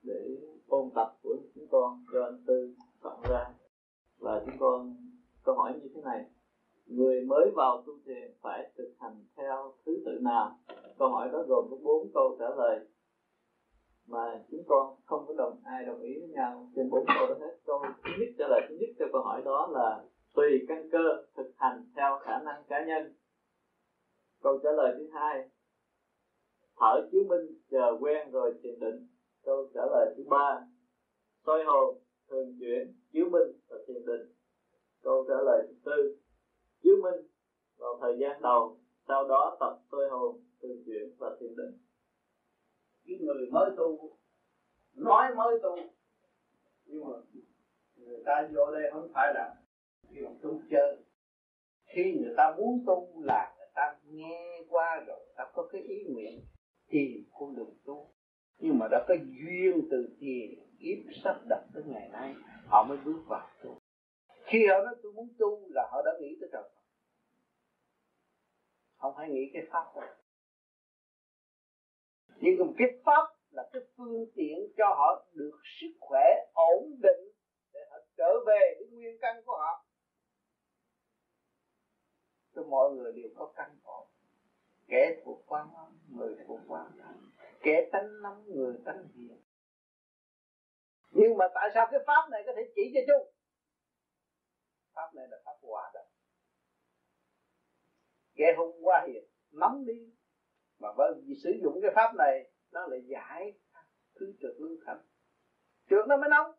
Speaker 6: để ôn tập của chúng con cho anh tư soạn ra. Là chúng con câu hỏi như thế này. Người mới vào tu thiền phải thực hành theo thứ tự nào? Câu hỏi đó gồm có bốn câu trả lời mà chúng con không có đồng ai đồng ý với nhau trên bốn câu đó hết. Câu thứ nhất trả lời thứ nhất cho câu hỏi đó là tùy căn cơ thực hành theo khả năng cá nhân. Câu trả lời thứ hai thở chiếu minh, chờ quen rồi thiền định. Câu trả lời thứ ba. Soi hồn, thường chuyển chiếu minh và thiền định. Câu trả lời thứ tư. Chiếu minh vào thời gian đầu, sau đó tập soi hồn, thường chuyển và thiền định.
Speaker 5: Cái người mới tu, nói mới tu, nhưng mà người ta vô đây không phải là kiểu tu chơi. Khi người ta muốn tu là người ta nghe qua rồi ta có cái ý nguyện tiền con đường tu. Nhưng mà đã có duyên từ tiền kiếp sắp đặt tới ngày nay, họ mới bước vào tu. Khi họ nói tôi muốn tu là họ đã nghĩ tới trời không phải nghĩ cái pháp đâu. Nhưng cùng cái pháp là cái phương tiện cho họ được sức khỏe ổn định để họ trở về với nguyên căn của họ. Cho mọi người đều có căn ổn kẻ thuộc quan âm người thuộc quan. Kẻ tánh nóng người tánh hiền. Nhưng mà tại sao cái pháp này có thể chỉ cho chung pháp này là pháp hòa đồng. Kẻ hung qua hiền nóng đi. Mà bởi vì sử dụng cái pháp này nó lại giải thứ trượt lưu thành trượt nó mới nóng.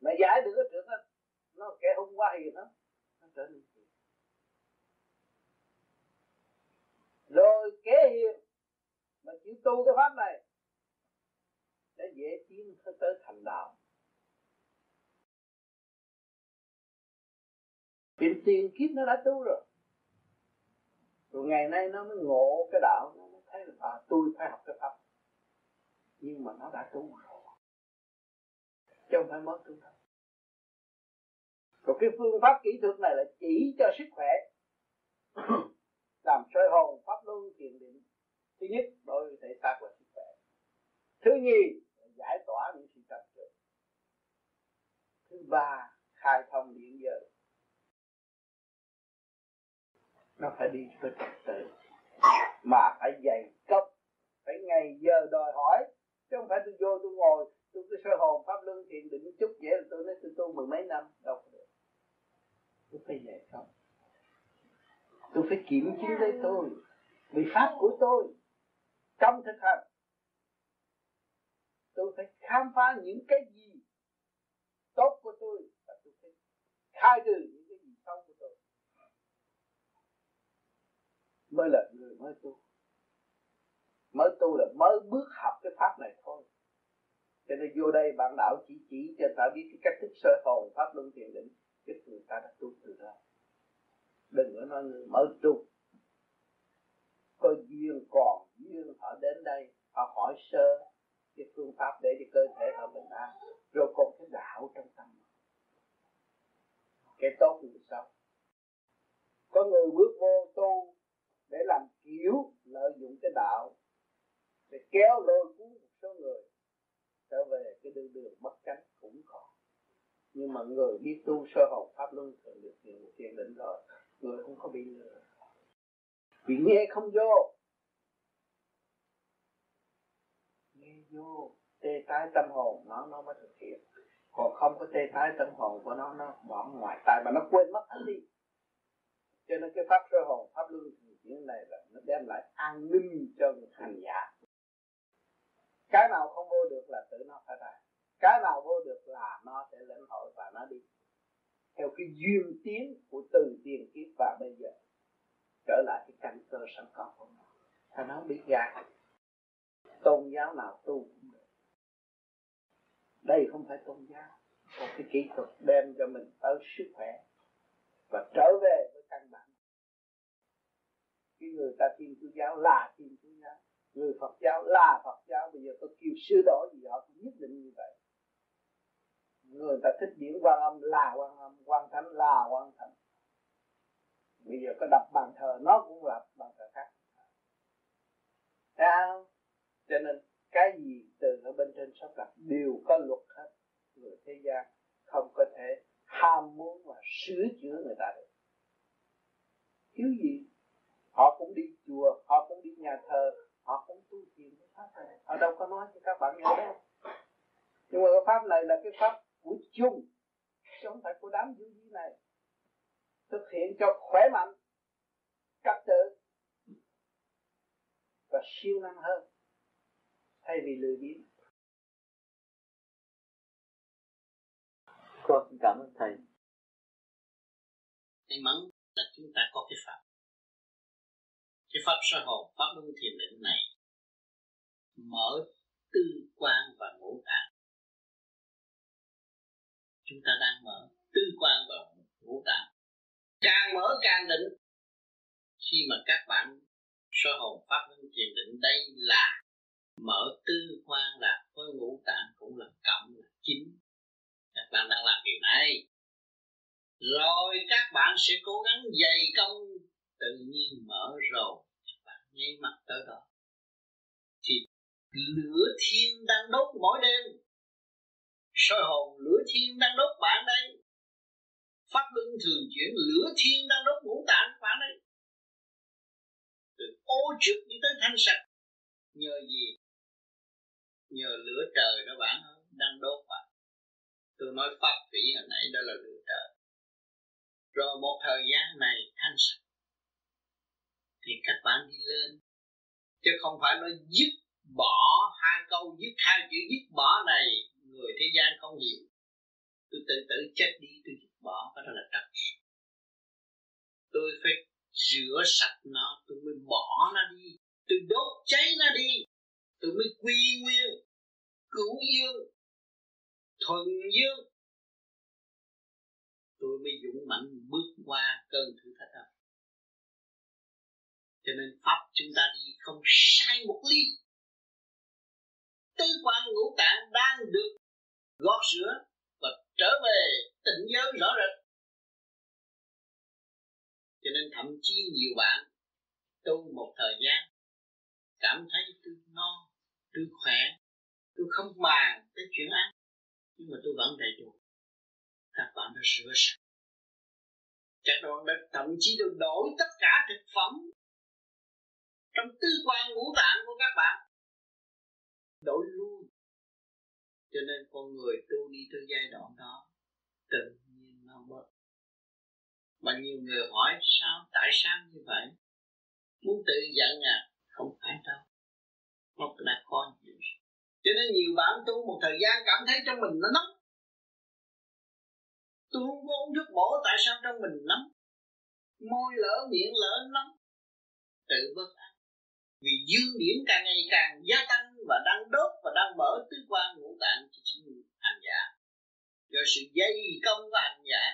Speaker 5: Mà giải được cái trượt đó, nó kẻ hung qua hiền nó nó trở nên rồi kế hiền mà chịu tu cái pháp này sẽ dễ tiến tới thành đạo. Tiền tiền kiếp nó đã tu rồi. Rồi ngày nay nó mới ngộ cái đạo nó mới thấy là à, tôi phải học cái pháp. Nhưng mà nó đã tu rồi. Chứ không phải mới tu đâu. Rồi cái phương pháp kỹ thuật này là chỉ cho sức khỏe làm soi hồn pháp luân thiền định. Thứ nhất, đối với thể xác và sức khỏe. Thứ nhì, giải tỏa những sự trần trượt thứ ba, khai thông điện giới. Nó phải đi từ trật tự mà phải dày cấp phải ngày giờ đòi hỏi, chứ không phải tôi vô tôi ngồi, tôi cứ soi hồn pháp luân thiền định chút vậy là tôi nói tôi tu mười mấy năm, đâu có được. Tôi phải dày công tôi phải kiểm chứng lấy tôi, vì pháp của tôi. Trong thực hành, tôi phải khám phá những cái gì tốt của tôi và tôi phải khai trừ những cái gì xấu của tôi. Mới là người mới tu. Mới tu là mới bước học cái pháp này thôi. Cho nên vô đây bạn đạo chỉ chỉ cho ta biết cái cách thức sơ hồn, pháp luân thiền định, cái người ta đã tu từ đó đừng có nói người mở trục có duyên còn duyên họ đến đây, họ hỏi sơ cái phương pháp để cho cơ thể họ bình an. Rồi còn cái đạo trong tâm. Cái tốt người sao có người bước vô tu để làm kiểu lợi dụng cái đạo, để kéo lôi cuốn một số người trở về cái đường đường bất cánh cũng còn. Nhưng mà người biết tu sơ hồn pháp luân thường được nhiều thiền định rồi người không có bị lừa. Bị nghe không vô. Nghe vô. Tê tái tâm hồn, nó nó mới thực hiện. Còn không có tê tái tâm hồn của nó nó bỏ ngoài tai mà nó quên mất anh đi. Cho nên cái pháp sơ hồn, pháp luân chuyển này là nó đem lại an ninh cho người hành giả. Cái nào không vô được là tự nó phải ra cái nào vô được là nó sẽ lĩnh hội và nó đi theo cái duyên tiến của từ tiền kiếp và bây giờ, trở lại cái căn cơ sẵn có của nó ta nói biết gạt tôn giáo nào tu cũng được. Đây không phải tôn giáo, một cái kỹ thuật đem cho mình tới sức khỏe và trở về với căn bản. Cái người ta tin chúa giáo là tin chúa giáo, người Phật giáo là Phật giáo, bây giờ có kêu sửa đổi gì họ cũng nhất định như vậy người ta thích diễn quan âm là quan âm quan thánh là quan thánh. Bây giờ có đập bàn thờ, nó cũng là bàn thờ khác. Thấy không? cho nên cái gì từ ở bên trên sắp đặt đều có luật hết. Người thế gian không có thể ham muốn và sửa chữa người ta được. Thiếu gì? Họ cũng đi chùa, họ cũng đi nhà thờ, họ cũng tu thiền cái pháp này. Họ đâu có nói cho các bạn nghe đâu nhưng mà cái pháp này là cái pháp của chung. Chứ không phải của đám du di này thực hiện cho khỏe mạnh trật tự và siêu năng hơn thay vì lười biếng.
Speaker 6: Con xin cảm ơn thầy.
Speaker 3: May mắn là chúng ta có cái pháp. Cái pháp sơ hồn pháp luân thiền định này mở tư quan và ngũ tạng chúng ta đang mở tư quan và ngũ tạng. Càng mở càng định. Khi mà các bạn sơ hồn pháp luân thiền định, đây là mở tư quan là với ngũ tạng cũng là cộng là chính. Các bạn đang làm điều này. Rồi các bạn sẽ cố gắng dày công, tự nhiên mở rồi. Các bạn nháy mặt tới đó. Thì lửa thiên đang đốt mỗi đêm soi hồn, lửa thiên đang đốt bạn đây. Pháp luân thường chuyển, lửa thiên đang đốt ngũ tạng bạn đây. Từ ô trực đi tới thanh sạch. Nhờ gì? Nhờ lửa trời đó bạn đang đốt bạn tôi nói pháp thủy hồi nãy đó là lửa trời. Rồi một thời gian này thanh sạch. Thì các bạn đi lên. Chứ không phải nói dứt bỏ hai câu, dứt hai chữ dứt bỏ này người thế gian không nhiều, tôi tự tử chết đi tôi dứt bỏ cái đó là trật tôi phải rửa sạch nó tôi mới bỏ nó đi. Tôi đốt cháy nó đi. Tôi mới quy nguyên cứu dương thuần dương. Tôi mới dũng mạnh bước qua cơn thử thách đó. Cho nên pháp chúng ta đi không sai một ly. Tư quan ngũ tạng đang được gót rửa và trở về tỉnh giới rõ rệt. Cho nên thậm chí nhiều bạn tu một thời gian, cảm thấy tôi no, tôi khỏe, tôi không màng tới chuyện ăn, nhưng mà tôi vẫn đầy đủ. Các bạn đã rửa sạch. Các bạn đã thậm chí được đổi tất cả thực phẩm trong tư quan ngũ tạng của các bạn. Đổi luôn cho nên con người tu đi tới giai đoạn đó, tự nhiên nó bớt. Mà nhiều người hỏi, sao? Tại sao như vậy? Muốn tự giận à? Không phải đâu. Nó là con cho nên nhiều bạn tu một thời gian cảm thấy trong mình nó nóng. Tôi không có uống thuốc bổ, tại sao trong mình nóng? Môi lỡ, miệng lỡ, nóng. Tự bất an vì dương điển càng ngày càng gia tăng và đang đốt và đang mở tứ quan ngũ tạng cho chính hành giả. Do sự dây công của hành giả,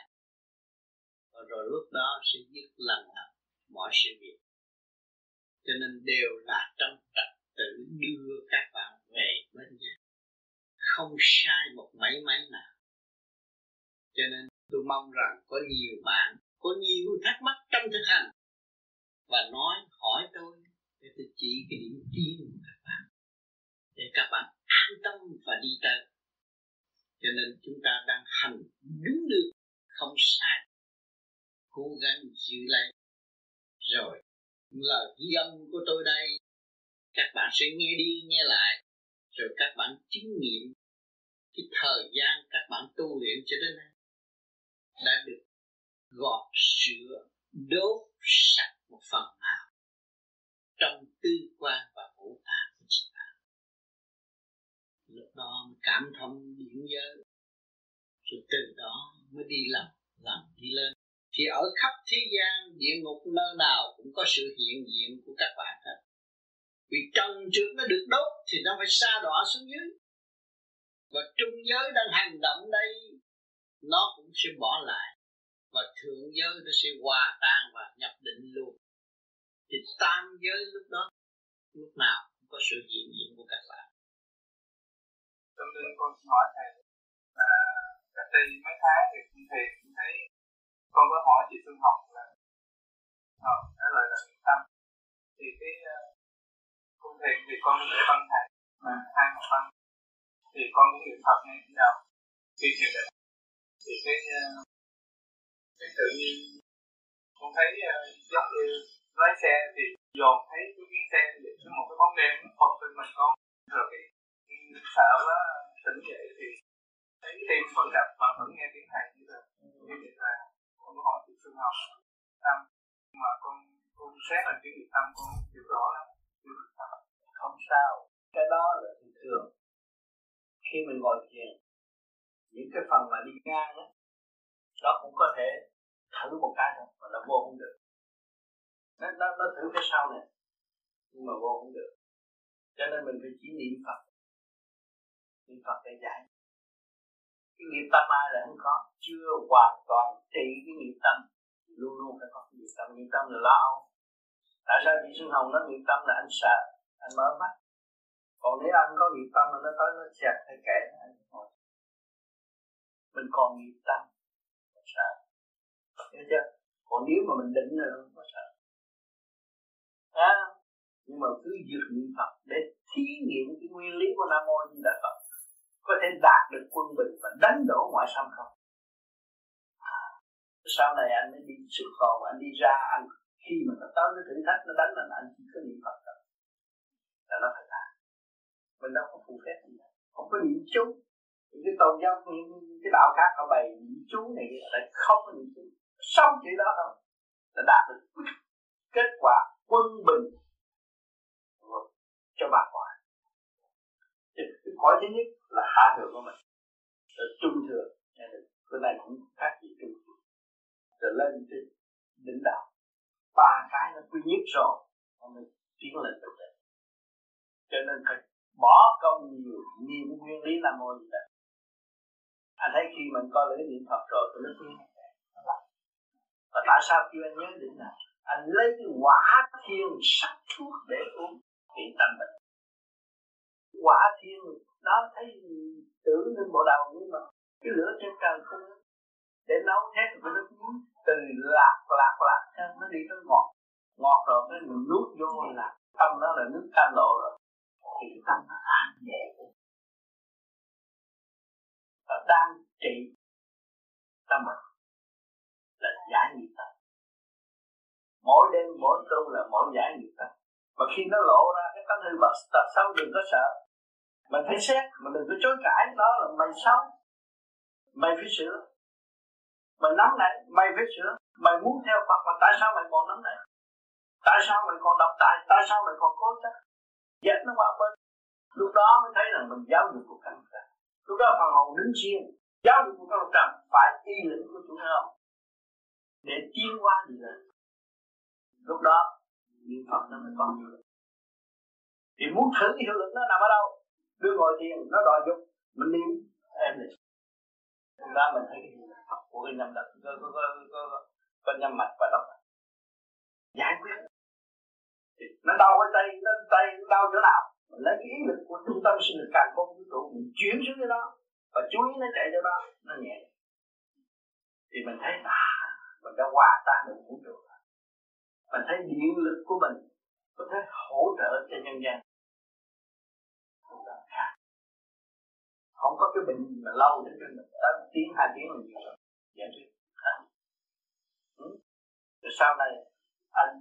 Speaker 3: và rồi lúc đó sẽ dứt lần lần mọi sự việc. Cho nên đều là trong trật tự đưa các bạn về bên nhà. Không sai một mấy mấy nào. Cho nên tôi mong rằng có nhiều bạn, có nhiều thắc mắc trong thực hành, và nói, hỏi tôi để tôi chỉ cái điểm tiến của các bạn. Để các bạn an tâm và đi tới. Cho nên chúng ta đang hành đúng được, không sai. Cố gắng giữ lấy. Rồi, lời ghi âm của tôi đây. Các bạn sẽ nghe đi, nghe lại. Rồi các bạn chứng nghiệm cái thời gian các bạn tu luyện cho đến nay đã được gọt sữa, đốt sạch một phần nào trong tư quan và ngũ tạng của chính bạn lúc đó cảm thông điển giới, rồi từ đó mới đi làm làm đi lên. Thì ở khắp thế gian, địa ngục nơi nào cũng có sự hiện diện của các bạn hết. Vì trần trước nó được đốt thì nó phải xa đọa xuống dưới. Và trung giới đang hành động đây, nó cũng sẽ bỏ lại. Và thượng giới nó sẽ hòa tan và nhập định luôn thì tam giới lúc đó lúc nào cũng có sự hiện diện của các bạn
Speaker 9: Trong đây con xin hỏi thầy là cách đây mấy tháng thì thầy cũng thấy con có hỏi chị Phương Hồng là ờ, trả lời là tâm. Thì cái ờ, cung thiền thì con để văn thầy mà hai một văn thì con cũng niệm Phật ngay từ đầu khi thiền định. Thì cái ờ, cái tự nhiên con thấy ờ, giống như lái xe thì dồn thấy cái chuyến xe thì cái một cái bóng đen phật trên mình con rồi cái, sợ quá tỉnh dậy thì thấy tim vẫn đập mà vẫn nghe tiếng thầy như là như vậy là con có hỏi chị Xuân Học. Tâm mà con con xét là cái nghiệp tâm con hiểu rõ lắm.
Speaker 10: Không sao. Cái đó là bình thường khi mình ngồi thiền những cái phần mà đi ngang đó nó cũng có thể thử một cái thôi mà nó vô không được nó, nó, nó thử cái sau này nhưng mà vô không được. Cho nên mình phải chỉ niệm Phật. Niệm Phật để giải. Cái nghiệp tâm ai là không có. Chưa hoàn toàn trị cái nghiệp tâm. Luôn luôn phải có cái nghiệp tâm. Nghiệp tâm là lo. Âu tại sao chị Xuân Hồng nói nghiệp tâm là anh sợ anh mở mắt? Còn nếu anh có nghiệp tâm mà nó tới nó chặt hay kệ anh ngồi mình còn nghiệp tâm. Sợ. Hiểu chưa? Còn nếu mà mình định rồi à, nhưng mà cứ dược niệm Phật để thí nghiệm cái nguyên lý của Nam Mô Di Đà Phật có thể đạt được quân bình và đánh đổ ngoại xâm không? À, sau này anh mới đi xuất khẩu anh đi ra anh khi mà nó tới cái thử thách nó đánh lên anh chỉ có niệm Phật thôi. Là nó phải làm mình đâu có phù phép gì không có niệm chú. Những cái tôn giáo những cái đạo khác họ bày niệm chú này lại không có niệm chú. Xong chuyện đó thôi là đạt được kết quả quân bình cho bà cõi cái cõi thứ nhất là hạ thừa của mình. Rồi trung thừa cái này cũng khác gì trung thừa rồi lên trên đỉnh đạo ba cái nó quy nhất rồi, nó mới tiến lên được đấy cho nên phải bỏ công nhiều nhiều nguyên lý nam mô gì đấy anh thấy khi mình coi lễ niệm phật rồi thì nó tiến và tại sao kêu anh nhớ đỉnh đạo? Anh lấy cái quả thiên sắc thuốc để uống, thì tâm bệnh. Quả thiên, nó thấy tưởng lên bộ đầu, nhưng mà cái lửa trên trời không để nấu hết cái nước muối, từ lạc lạc lạc cho nó đi tới ngọt. Ngọt rồi cái mình nuốt vô là tâm nó là nước cam lộ rồi. Thì cái tâm nó an nhẹ. Và đang trị tâm. Là giải nghiệp tâm mỗi đêm, mỗi tu là mỗi giải nghiệp ta. Mà khi nó lộ ra, cái tánh hư bậc tập xấu đừng có sợ. Mình phải xét, mà đừng có chối cãi, đó là mày xấu. Mày phải sửa. Mày nắm này mày phải sửa. Mày muốn theo Phật, mà tại sao mày còn nắm này tại sao mày còn đọc tài? Tại sao mày còn cố chấp? Dẹp nó qua bên. Lúc đó mới thấy rằng mình giáo dục của căn trần lúc đó phần hồn đứng riêng. Giáo dục của căn trần phải y lĩnh của chúng không để tiến qua gì nữa lúc đó niệm phật nó mới còn hiệu lực. Thì muốn thử cái hiệu lực nó nằm ở đâu? Đưa ngồi thiền nó đòi dục mình niệm. Em này chúng ta mình thấy cái hiệu lực của cái nhâm đợt có, có, có, có,
Speaker 3: có nhâm mạch và động giải quyết. Thì nó đau ở tay nó tay nó đau chỗ nào? Mình lấy cái ý lực của trung tâm sinh lực càng không vũ trụ mình chuyển xuống cái đó. Và chú ý nó chạy cho đó nó nhẹ. Thì mình thấy à mình đã hòa tan được vũ trụ mình thấy điện lực của mình có thể hỗ trợ cho nhân gian không có cái bệnh gì mà lâu đến cho mình tới tiếng, hai tiếng là nhiều rồi. Dạ, giải quyết ừ. rồi sau này, anh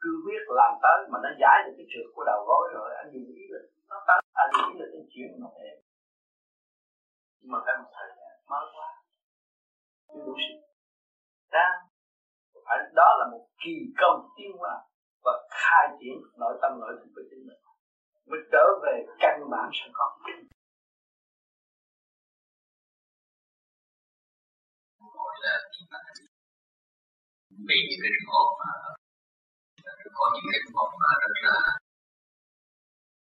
Speaker 3: cứ biết làm tới mà nó giải được cái trượt của đầu gối rồi, anh dùng ý lực nó tới. Anh dùng ý lực cái chuyện nó êm nhưng mà phải một thời gian, mới quá chưa đủ sức đang phải đó là một kỳ công tiến hóa và khai triển nội tâm, nội thức của chính mình. Mới trở về căn bản sẵn có.
Speaker 2: Là bị những cái trường hợp mà có những cái trường hợp mà rất là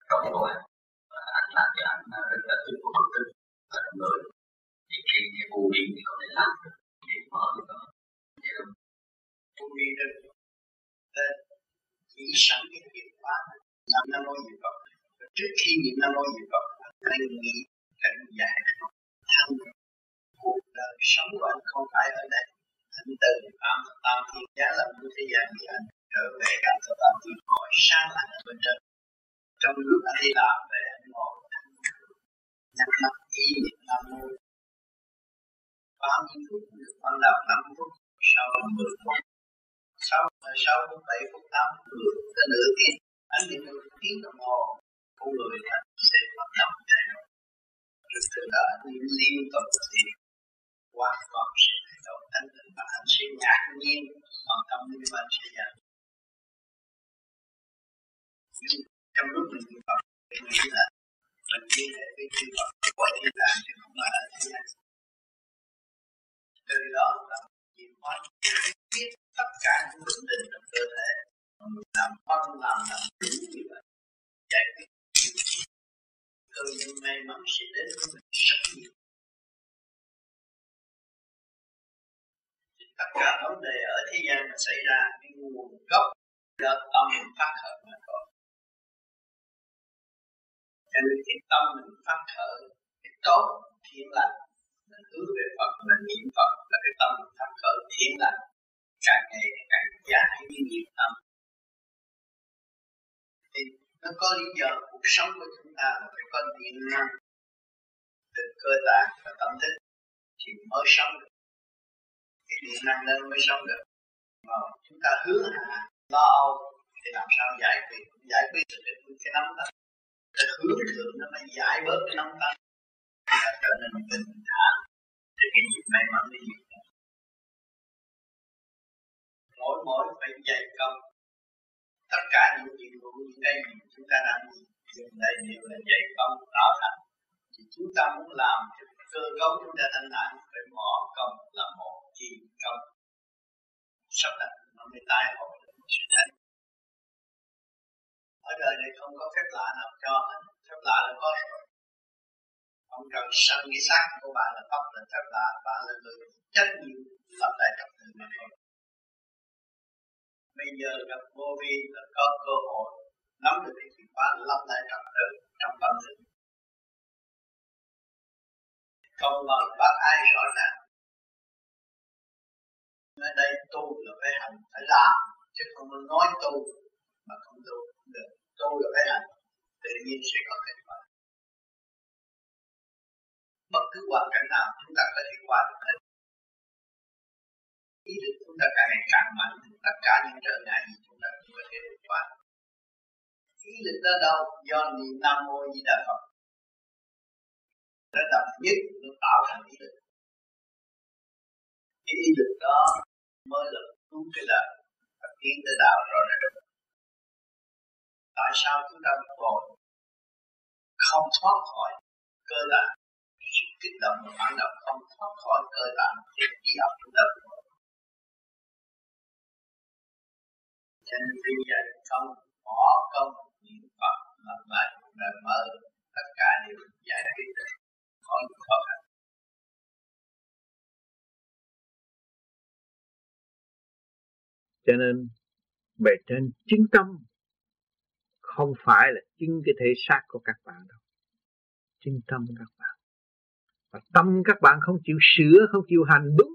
Speaker 2: trọng rồi và anh làm cho anh rất là tuyệt vời thực tích và đồng người thì khi cái vô điểm thì có thể làm được. Để mở được
Speaker 11: vô vi được chỉ sẵn cái việc pháp làm nam mô di phật trước khi niệm nam mô di phật anh nghĩ cảnh giải thăng cuộc đời sống của anh không phải ở đây anh từ tam tam thiên giá là một thế gian thì anh trở về cảm thọ tam thiên hỏi sang lại ở bên trên trong lúc anh đi làm về anh ngồi nhắm mắt ý niệm nam mô bao nhiêu phút ban đầu năm phút sau là mười phút sáu rồi sáu sau bảy phút tám mười tới nửa tiếng anh đi một tiếng đồng hồ con người anh sẽ hoạt động chạy rồi. Từ đó anh liên tục thì qua toàn sẽ thay đổi thanh tịnh và anh sẽ ngạc nhiên bằng tâm linh và sẽ dần nhưng trong lúc mình niệm Phật mình nghĩ là mình liên hệ với chư Phật của thiên đàng chứ không phải là thế này. Từ đó là niệm phật biết tất cả những vấn đề trong cơ thể. Làm phân làm làm đúng như vậy. Giải quyết cơ nhân may mắn sẽ đến với mình rất nhiều. Tất cả vấn đề ở thế gian mà xảy ra, cái nguồn gốc, do tâm mình phát khởi mà thôi. Cho nên cái tâm mình phát khởi cái tốt, thiện lành mình hướng về Phật mình niệm Phật, là cái tâm mình phát khởi thiện lành càng ngày càng giải như niệm tâm. Thì nó có lý do cuộc sống của chúng ta là phải có điện năng từ cơ tạng và tâm thức thì mới sống được. Cái điện năng lên mới sống được. Mà chúng ta hướng hạ, lo âu, thì làm sao giải quyết? Giải quyết được cái nắm tay để hướng thượng nó mới giải bớt cái nắm tay trở nên bình thản. Thì cái gì may mắn cái gì mỗi mỗi phải dày công. Tất cả những nhiệm vụ những cái gì chúng ta đang dùng đây đều là dày công, tạo thành. Thì chúng ta muốn làm cho cơ cấu chúng ta thanh thản phải bỏ công là một kỳ công. Sắp đặt nó mới tai hội sự thành ở đời này không có phép lạ nào cho hết. Phép lạ là có hết không cần sân cái xác của bạn là pháp là phép lạ bạn là người trách nhiệm lập lại trật tự mà thôi bây giờ gặp vô vi là có cơ hội nắm được cái chìa khóa lắp lại trật tự trong tâm thức không bằng bác ai rõ ràng. Ở đây tu là phải hành, phải làm, chứ không nói tu mà không tu không được. Tu là phải hành, tự nhiên sẽ có kết quả. Bất cứ hoàn cảnh nào chúng ta có thể qua được hết ý thức chúng ta càng ngày càng mạnh tất cả những trở ngại gì chúng ta cũng có thể vượt qua. Ý lực đó đâu, do niệm nam mô di đà phật nó đậm nhất, nó tạo thành ý lực. Cái ý lực đó mới là đúng cái là và tiến tới đạo rồi là đúng tại sao chúng ta còn không thoát khỏi cơ tạng sự kích động và phản động không thoát khỏi cơ tạng thì ý học chúng ta cho nên bây giờ con bỏ công niệm Phật làm lại cuộc đời mới tất cả đều giải quyết được. Có những khó khăn
Speaker 5: cho nên bề trên chứng tâm không phải là chứng cái thể xác của các bạn đâu. Chứng tâm các bạn. Và tâm các bạn không chịu sửa, không chịu hành đúng,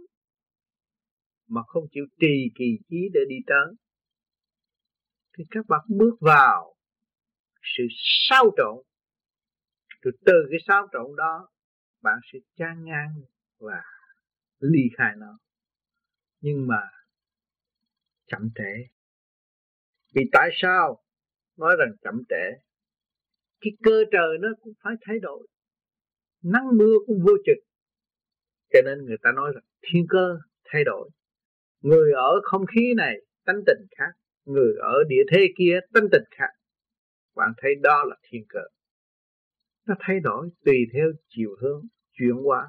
Speaker 5: mà không chịu trì kỳ trí để đi tới thì các bạn bước vào sự sao trộn rồi từ cái sao trộn đó, bạn sẽ chán ngang và ly khai nó. Nhưng mà chậm trễ. Vì tại sao nói rằng chậm trễ? Cái cơ trời nó cũng phải thay đổi. Nắng mưa cũng vô trực cho nên người ta nói rằng thiên cơ thay đổi. Người ở không khí này tánh tình khác người ở địa thế kia tánh tình khác. Bạn thấy đó là thiên cơ. Nó thay đổi tùy theo chiều hướng, chuyển hóa.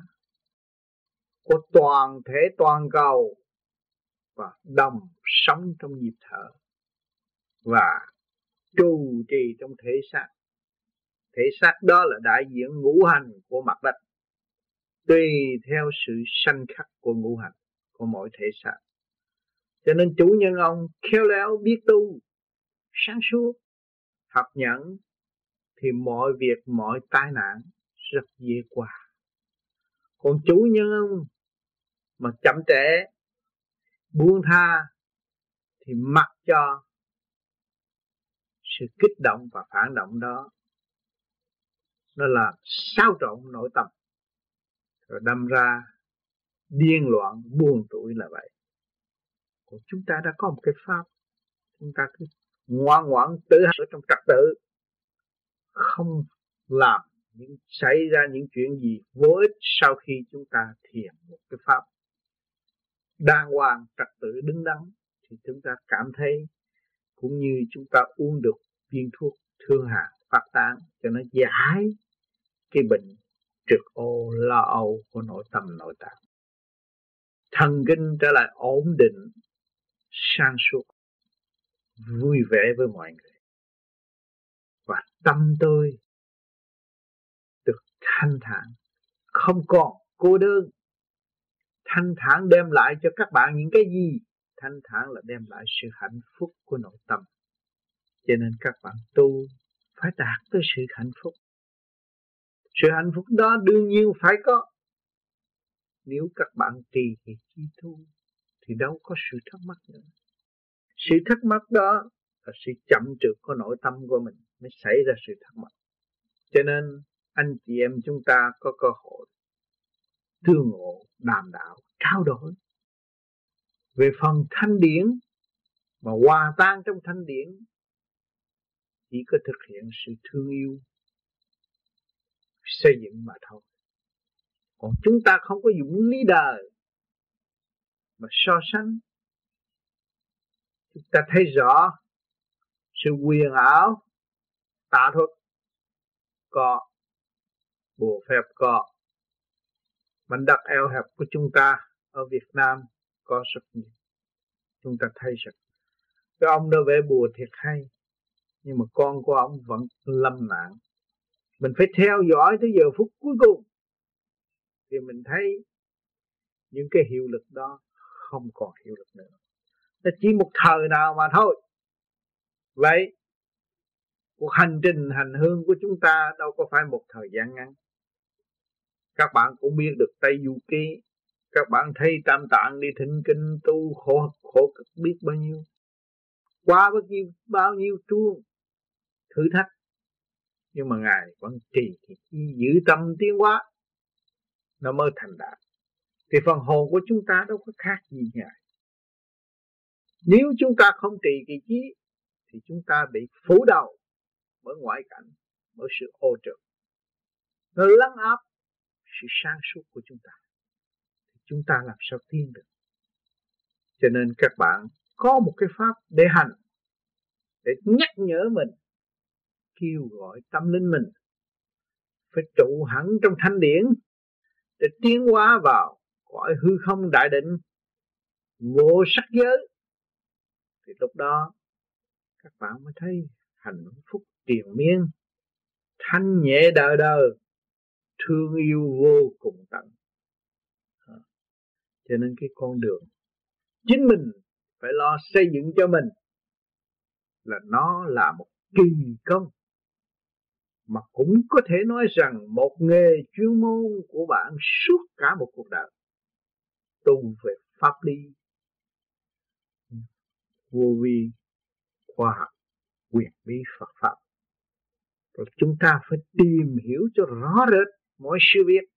Speaker 5: Của toàn thể toàn cầu và đồng sống trong nhịp thở và trụ trì trong thể xác. Thể xác đó là đại diện ngũ hành của mặt đất, tùy theo sự sanh khắc của ngũ hành của mỗi thể xác cho nên chủ nhân ông khéo léo biết tu, sáng suốt, học nhẫn, thì mọi việc, mọi tai nạn rất dễ qua. Còn chủ nhân ông mà chậm trễ, buông tha, thì mặc cho sự kích động và phản động đó, nó là sao trộn nội tâm, rồi đâm ra điên loạn, buồn tuổi là vậy chúng ta đã có một cái pháp. Chúng ta cứ ngoan ngoãn tự ở trong trật tự. Không làm những, xảy ra những chuyện gì vô ích sau khi chúng ta thiền một cái pháp. Đàng hoàng trật tự đứng đắn thì chúng ta cảm thấy cũng như chúng ta uống được viên thuốc thương hại, phát tán cho nó giải cái bệnh trực ô, lo âu của nội tâm, nội tạng. Thần kinh trở lại ổn định sang suốt vui vẻ với mọi người. Và tâm tôi được thanh thản. Không còn cô đơn. Thanh thản đem lại cho các bạn những cái gì? Thanh thản là đem lại sự hạnh phúc của nội tâm. Cho nên các bạn tu phải đạt tới sự hạnh phúc. Sự hạnh phúc đó đương nhiên phải có. Nếu các bạn trì thì chi tu thì đâu có sự thắc mắc nữa. Sự thắc mắc đó là sự chậm trượt của nội tâm của mình mới xảy ra sự thắc mắc. Cho nên, anh chị em chúng ta có cơ hội tương ngộ, đàm đạo, trao đổi về phần thanh điển mà hòa tan trong thanh điển, chỉ có thực hiện sự thương yêu, xây dựng mà thôi. Còn chúng ta không có dụng lý đời mà so sánh. Chúng ta thấy rõ sự quyền ảo, tà thuật có, bùa phép có. Mảnh đất eo hẹp của chúng ta ở Việt Nam có rất nhiều. Chúng ta thấy rằng, cái ông đó vẽ bùa thiệt hay, nhưng mà con của ông vẫn lâm nạn. Mình phải theo dõi tới giờ phút cuối cùng, thì mình thấy những cái hiệu lực đó không còn hiệu lực nữa. Nó chỉ một thời nào mà thôi. Vậy, cuộc hành trình, hành hương của chúng ta đâu có phải một thời gian ngắn. Các bạn cũng biết được Tây Du Ký. Các bạn thấy tam tạng đi thỉnh kinh, tu, khổ khổ cực biết bao nhiêu? Qua bao nhiêu bao nhiêu chuông? Thử thách. Nhưng mà ngài vẫn trì thì giữ tâm tiến hóa. Nó mới thành đạt thì phần hồn của chúng ta đâu có khác gì ngài nếu chúng ta không trì kỳ trí, thì chúng ta bị phủ đầu bởi ngoại cảnh, bởi sự ô trượt nó lắng áp sự sáng suốt của chúng ta. Thì chúng ta làm sao tiến được? Cho nên các bạn có một cái pháp để hành, để nhắc nhở mình, kêu gọi tâm linh mình phải trụ hẳn trong thanh điển để tiến hóa vào cõi hư không đại định, vô sắc giới. Thì lúc đó, các bạn mới thấy hạnh phúc triền miên, thanh nhẹ đời đời, thương yêu vô cùng tận. Cho nên cái con đường chính mình phải lo xây dựng cho mình là nó là một kỳ công. Mà cũng có thể nói rằng một nghề chuyên môn của bạn suốt cả một cuộc đời tu về pháp lý. Vô vi khoa học, quyền bí Phật pháp. Rồi chúng ta phải tìm hiểu cho rõ rệt mọi sự việc,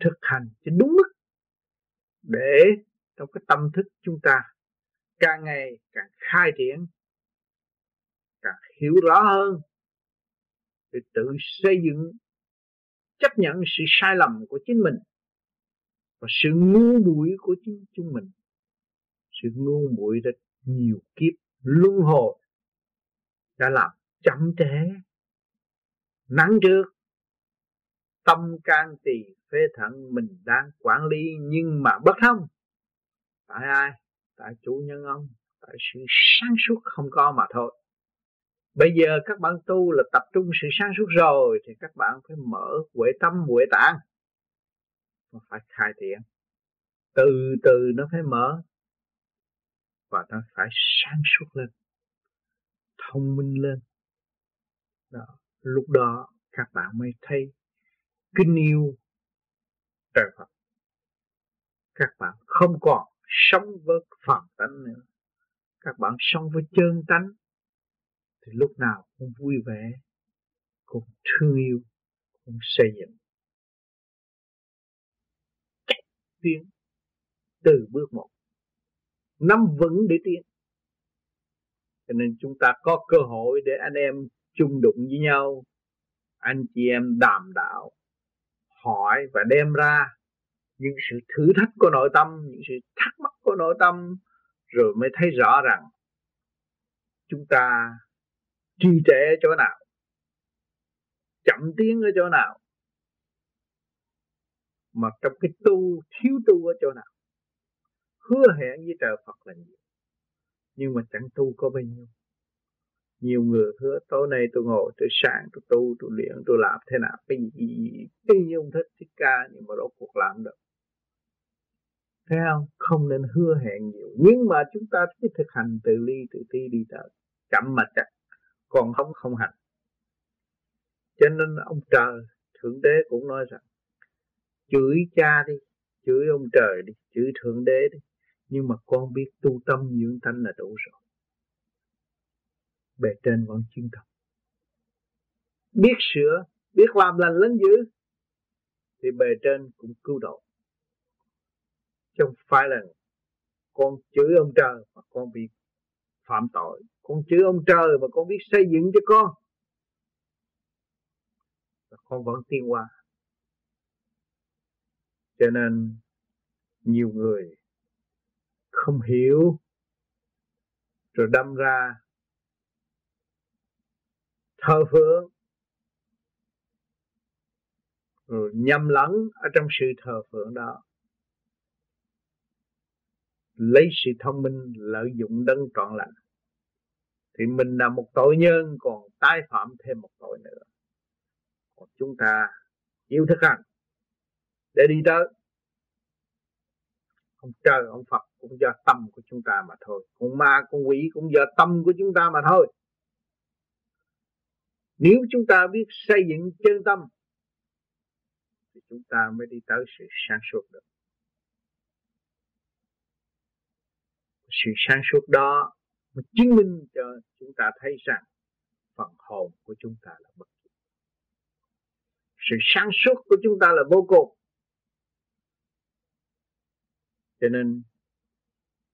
Speaker 5: thực hành cho đúng mức, để trong cái tâm thức chúng ta càng ngày càng khai triển, càng hiểu rõ hơn để tự xây dựng, chấp nhận sự sai lầm của chính mình và sự ngu muội của chính chúng mình. Sự ngu muội rất nhiều kiếp luân hồi, đã làm chậm trễ, nắng trước. Tâm can tỳ phế thận mình đang quản lý, nhưng mà bất thông. Tại ai? Tại chủ nhân ông. Tại sự sáng suốt không có mà thôi. Bây giờ các bạn tu là tập trung sự sáng suốt rồi, thì các bạn phải mở huệ tâm, huệ tạng nó phải khai triển từ từ nó phải mở và nó phải sáng suốt lên, thông minh lên. Đó. lúc đó các bạn mới thấy kính yêu trời Phật. Các bạn không còn sống với phàm tánh nữa. Các bạn sống với chân tánh. Thì lúc nào cũng vui vẻ, cũng thương yêu, cũng xây dựng. Tiến từ bước một. Nắm vững để tiến. Cho nên chúng ta có cơ hội để anh em chung đụng với nhau, anh chị em đàm đạo, hỏi và đem ra những sự thử thách của nội tâm, những sự thắc mắc của nội tâm, rồi mới thấy rõ rằng chúng ta trì trệ ở chỗ nào, chậm tiến ở chỗ nào mà trong cái tu thiếu tu ở chỗ nào? Hứa hẹn với trời Phật là nhiều. Nhưng mà chẳng tu có bao nhiêu. Nhiều người hứa tối nay tôi ngồi tôi sáng tôi tu tôi luyện tôi làm thế nào? Cái gì, gì cái gì ông thích thích ca nhưng mà rốt cuộc làm được. Thấy không? Không nên hứa hẹn nhiều. Nhưng mà chúng ta cứ thực hành từ ly từ ti đi tới. Chậm mà chặt còn không không hành. Cho nên ông trời thượng đế cũng nói rằng chửi cha đi, chửi ông trời đi, chửi thượng đế đi. Nhưng mà con biết tu tâm dưỡng thanh là đủ rồi. Bề trên vẫn chuyên thật biết sửa, biết làm lành lớn dữ, thì bề trên cũng cứu độ. Chứ không phải là con chửi ông trời mà con bị phạm tội. Con chửi ông trời mà con biết xây dựng cho con. Con vẫn tiên qua cho nên nhiều người không hiểu. Rồi đâm ra thờ phượng. Rồi nhầm lẫn ở trong sự thờ phượng đó. Lấy sự thông minh lợi dụng đấng trọn lành. Thì mình là một tội nhân, còn tái phạm thêm một tội nữa. Còn chúng ta yêu thức hành để đi tới. Ông trời ông Phật, cũng do tâm của chúng ta mà thôi. Con ma, con quỷ cũng do tâm của chúng ta mà thôi. Nếu chúng ta biết xây dựng chân tâm, thì chúng ta mới đi tới sự sáng suốt được. Sự sáng suốt đó mới chứng minh cho chúng ta thấy rằng phần hồn của chúng ta là bất diệt. Sự sáng suốt của chúng ta là vô cùng cho nên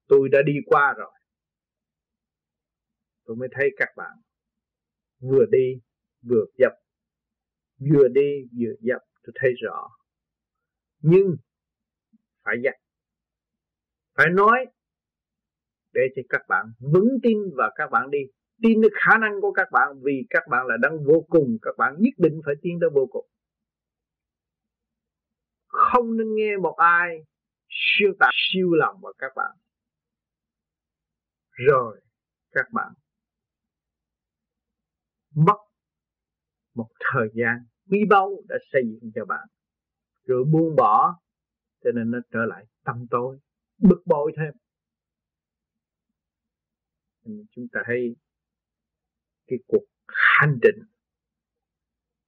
Speaker 5: tôi đã đi qua rồi. Tôi mới thấy các bạn vừa đi, vừa dập. Vừa đi, vừa dập, tôi thấy rõ. Nhưng phải dạy phải nói để cho các bạn vững tin và các bạn đi. Tin được khả năng của các bạn vì các bạn là đang vô cùng. Các bạn nhất định phải tiến tới vô cùng. Không nên nghe một ai siêu tạc siêu lòng vào các bạn. Rồi, các bạn. Mất một thời gian quý báu đã xây dựng cho bạn. Rồi buông bỏ, cho nên nó trở lại tâm tối, bực bội thêm. Chúng ta thấy cái cuộc hành trình,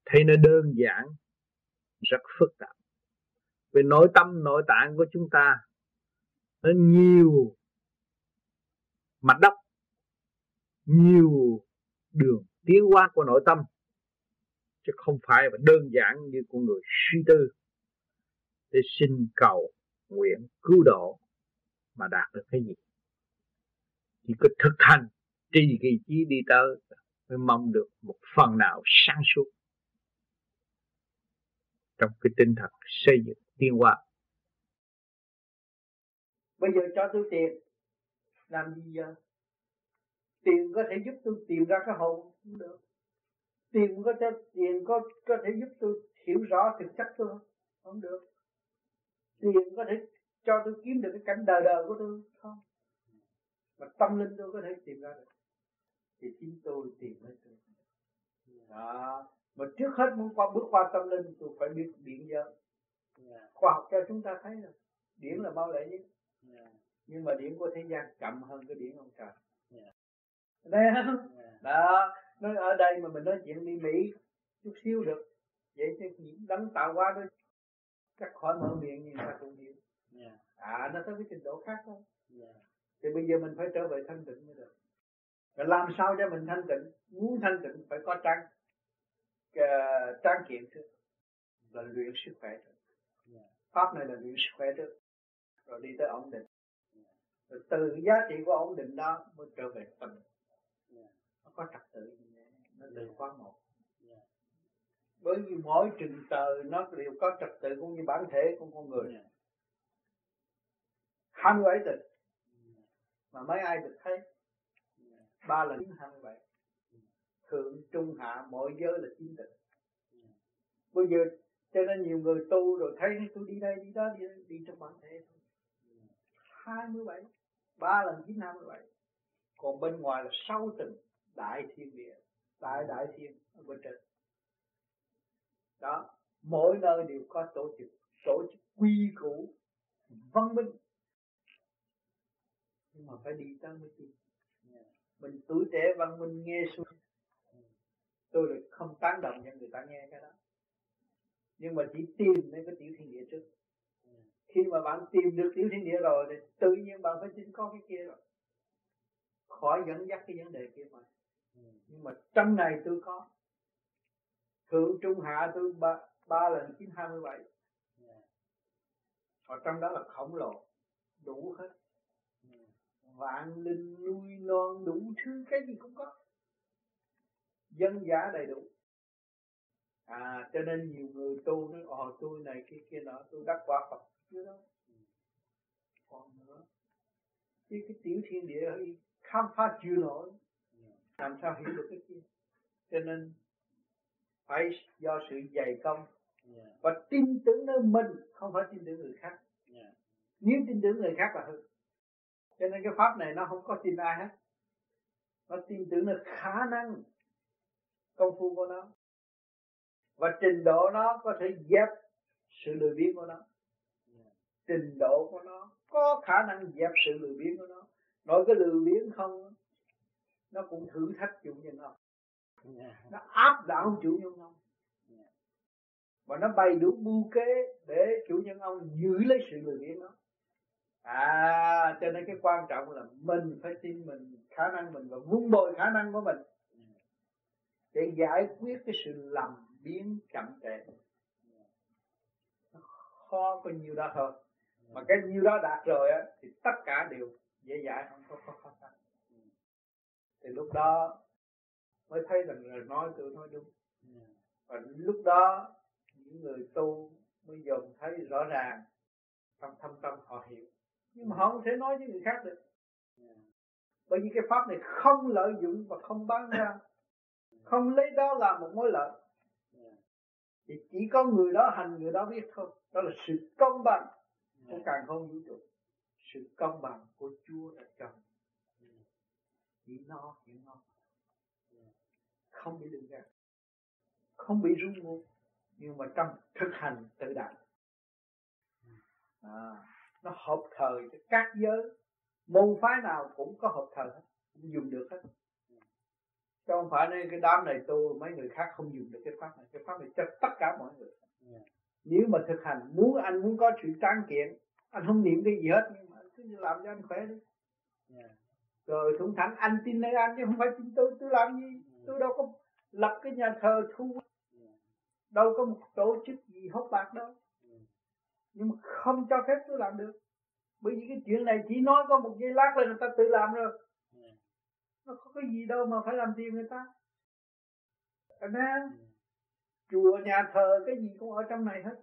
Speaker 5: thấy nó đơn giản, rất phức tạp về nội tâm, nội tạng của chúng ta nó nhiều mặt đất nhiều đường tiến hóa của nội tâm, chứ không phải là đơn giản như con người suy tư để xin cầu nguyện cứu độ mà đạt được cái gì. Chỉ có thực hành trì kỳ trí đi tới mới mong được một phần nào sáng suốt trong cái tinh thần xây dựng tiên hoa
Speaker 3: bây giờ cho tôi tiền. Làm gì giờ? Tiền có thể giúp tôi tìm ra cái hồn không được. Tiền có thể, tiền có có thể giúp tôi hiểu rõ thực chất tôi không? Không được. Tiền có thể cho tôi kiếm được cái cảnh đời đời của tôi không? Mà tâm linh tôi có thể tìm ra được. Thì chính tôi tìm ra được. đó mà trước hết muốn qua bước qua tâm linh tôi phải biết điện giới. Khoa học cho chúng ta thấy rồi điển là bao lệ nhất. Nhưng mà điển của thế gian chậm hơn cái điển ông trời. Đây không? Đó nói ở đây mà mình nói chuyện đi mỹ chút xíu được. Vậy chứ những đấng tạo hóa đó chắc khỏi mở miệng nhưng ta cũng hiểu. À nó tới cái trình độ khác thôi. Thì bây giờ mình phải trở về thanh tịnh mới được. Và làm sao cho mình thanh tịnh? Muốn thanh tịnh phải có trang uh, trang kiện trước là luyện sức khỏe trước pháp này là luyện sức khỏe trước rồi đi tới ổn định. Rồi từ giá trị của ổn định đó mới trở về tâm nó có trật tự nó từ khóa một. Bởi vì mỗi trình tờ nó đều có trật tự cũng như bản thể của con người. Hai mươi bảy tịch mà mấy ai được thấy? Ba lần hai mươi bảy thượng trung hạ mọi giới là chính tịch bây giờ cho nên nhiều người tu rồi thấy tôi đi đây đi đó đi, đi trong bản thể thôi. Hai mươi bảy ba lần chín năm mươi bảy. Còn bên ngoài là sáu tầng đại thiên địa đại đại thiên ở bên trên. Đó mỗi nơi đều có tổ chức tổ chức quy củ văn minh. Nhưng mà phải đi tới mới tin. Mình tuổi trẻ văn minh nghe xuống tôi lại không tán đồng cho người ta nghe cái đó. Nhưng mà chỉ tìm đến cái tiểu thiên địa trước. Khi mà bạn tìm được tiểu thiên địa rồi thì tự nhiên bạn phải chính có cái kia rồi. Khỏi dẫn dắt cái vấn đề kia mà. Nhưng mà trong này tôi có. Thượng trung hạ tôi ba, ba lần chín hai mươi bảy. Ở trong đó là khổng lồ. Đủ hết. Vạn linh nuôi non đủ thứ cái gì cũng có dân giá đầy đủ. À cho nên nhiều người tu nói ồ tôi này kia kia nọ tôi đắc quả phật. Chưa đâu còn nữa. Chứ cái tiểu thiên địa khám phá chưa nổi. Làm sao hiểu được cái kia? Cho nên phải do sự dày công và tin tưởng nơi mình không phải tin tưởng người khác. Nếu tin tưởng người khác là hư. Cho nên cái pháp này nó không có tin ai hết. Nó tin tưởng là khả năng công phu của nó. Và trình độ nó có thể dẹp sự lười biếng của nó. Trình độ của nó có khả năng dẹp sự lười biếng của nó. Nói cái lười biếng không, nó cũng thử thách chủ nhân ông. Nó áp đảo chủ nhân ông. Và nó bày đủ mưu kế để chủ nhân ông giữ lấy sự lười biếng đó. À cho nên cái quan trọng là mình phải tin mình, khả năng mình và vun bồi khả năng của mình để giải quyết cái sự lầm biến chậm trễ. Khó có nhiều đó thôi mà cái nhiêu đó đạt rồi á, thì tất cả đều dễ dãi, không có khó khăn. Thì lúc đó mới thấy rằng là nói tôi nói đúng. Và lúc đó, những người tu mới dần thấy rõ ràng, trong thâm tâm họ hiểu. Nhưng mà họ không thể nói với người khác được. Bởi vì cái pháp này không lợi dụng và không bán ra không lấy đó làm một mối lợi. Thì chỉ có người đó hành người đó biết thôi. Đó là sự công bằng. Của càng không vũ trụ sự công bằng của Chúa đã cho. Chỉ no hiểu ngon không bị lừa gạt. Không bị rung ngu. Nhưng mà trong thực hành tự đạt à, nó hợp thời các giới. Môn phái nào cũng có hợp thời hết.
Speaker 12: Dùng được hết chứ không phải nên cái đám này tu mấy người khác không dùng được cái pháp này. Cái pháp này cho tất cả mọi người. Yeah. nếu mà thực hành muốn anh muốn có sự tráng kiện anh không niệm cái gì hết nhưng mà cứ làm cho anh khỏe đi. Yeah. rồi thủng thẳng anh tin nơi anh chứ không phải tin tôi tôi làm gì? Yeah. tôi đâu có lập cái nhà thờ thu. Đâu có một tổ chức gì hốt bạc đâu. Nhưng mà không cho phép tôi làm được. Bởi vì cái chuyện này chỉ nói có một giây lát là người ta tự làm rồi nó có cái gì đâu mà phải làm tiền người ta. Anh thấy chùa nhà thờ cái gì cũng ở trong này hết.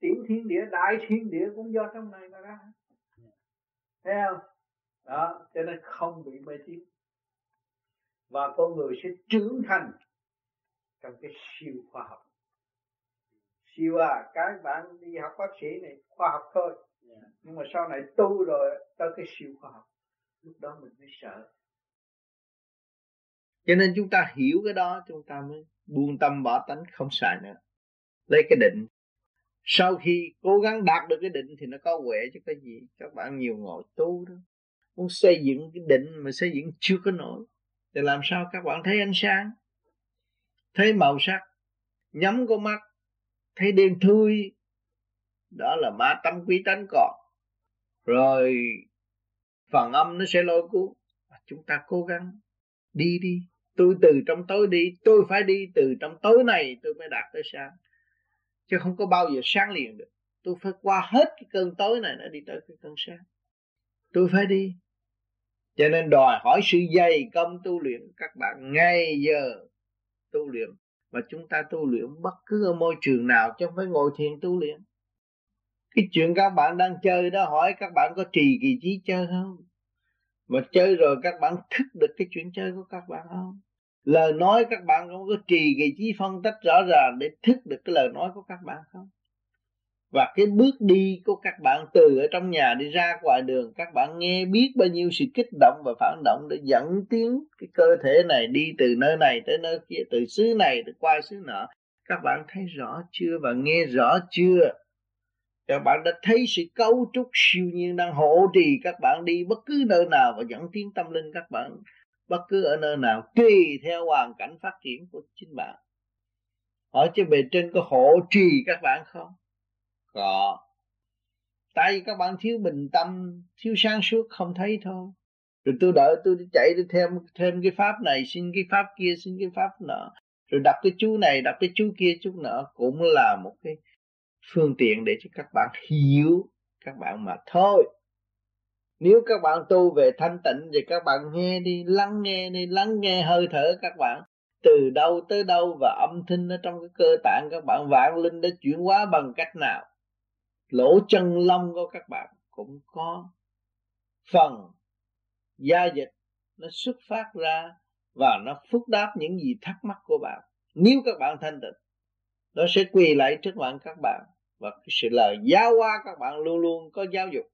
Speaker 12: Tiểu thiên địa đại thiên địa cũng do trong này mà ra. Thấy không? Đó cho nên không bị mê tín. Và con người sẽ trưởng thành trong cái siêu khoa học. Siêu à các bạn đi học bác sĩ này khoa học thôi. Nhưng mà sau này tu rồi tới cái siêu khoa học lúc đó mình mới sợ
Speaker 3: cho nên chúng ta hiểu cái đó, chúng ta mới buông tâm bỏ tánh, không xài nữa. Lấy cái định. Sau khi cố gắng đạt được cái định thì nó có huệ chứ cái gì. Các bạn nhiều ngồi tu đó. Muốn xây dựng cái định mà xây dựng chưa có nổi. Thì làm sao các bạn thấy ánh sáng? Thấy màu sắc. Nhắm con mắt. Thấy đêm thui. Đó là ma tâm quý tánh còn. Rồi, phần âm nó sẽ lôi cuốn. Chúng ta cố gắng. Đi đi tôi từ trong tối đi, tôi phải đi từ trong tối này tôi mới đạt tới sáng. Chứ không có bao giờ sáng liền được. Tôi phải qua hết cái cơn tối này nó đi tới cái cơn sáng. Tôi phải đi. Cho nên đòi hỏi sự dày công tu luyện các bạn ngay giờ tu luyện. Và chúng ta tu luyện bất cứ ở môi trường nào chứ không phải ngồi thiền tu luyện. Cái chuyện các bạn đang chơi đó hỏi các bạn có trì kỳ trí chơi không? Mà chơi rồi các bạn thức được cái chuyện chơi của các bạn không? Lời nói các bạn không có trì cái trí phân tích rõ ràng để thức được cái lời nói của các bạn không? Và cái bước đi của các bạn từ ở trong nhà đi ra ngoài đường, các bạn nghe biết bao nhiêu sự kích động và phản động để dẫn tiến cái cơ thể này đi từ nơi này tới nơi kia, từ xứ này tới qua xứ nọ. Các bạn thấy rõ chưa và nghe rõ chưa? Các bạn đã thấy sự cấu trúc siêu nhiên đang hộ trì các bạn đi bất cứ nơi nào và dẫn tiến tâm linh các bạn bất cứ ở nơi nào, tùy theo hoàn cảnh phát triển của chính bạn. Ở trên bề trên có hộ trì các bạn không? Có. Tại vì các bạn thiếu bình tâm, thiếu sáng suốt không thấy thôi. Rồi tôi đợi tôi chạy đi thêm thêm cái pháp này, xin cái pháp kia, xin cái pháp nọ. Rồi đặt cái chú này, đặt cái chú kia chú nọ cũng là một cái phương tiện để cho các bạn hiểu các bạn mà thôi nếu các bạn tu về thanh tịnh thì các bạn nghe đi, lắng nghe đi, lắng nghe hơi thở các bạn. Từ đâu tới đâu và âm thanh ở trong cái cơ tạng các bạn vạn linh đã chuyển hóa bằng cách nào? Lỗ chân lông của các bạn cũng có. Phần gia dịch nó xuất phát ra và nó phúc đáp những gì thắc mắc của bạn. Nếu các bạn thanh tịnh, nó sẽ quỳ lại trước mặt các bạn và cái sự lời giáo hóa các bạn luôn luôn có giáo dục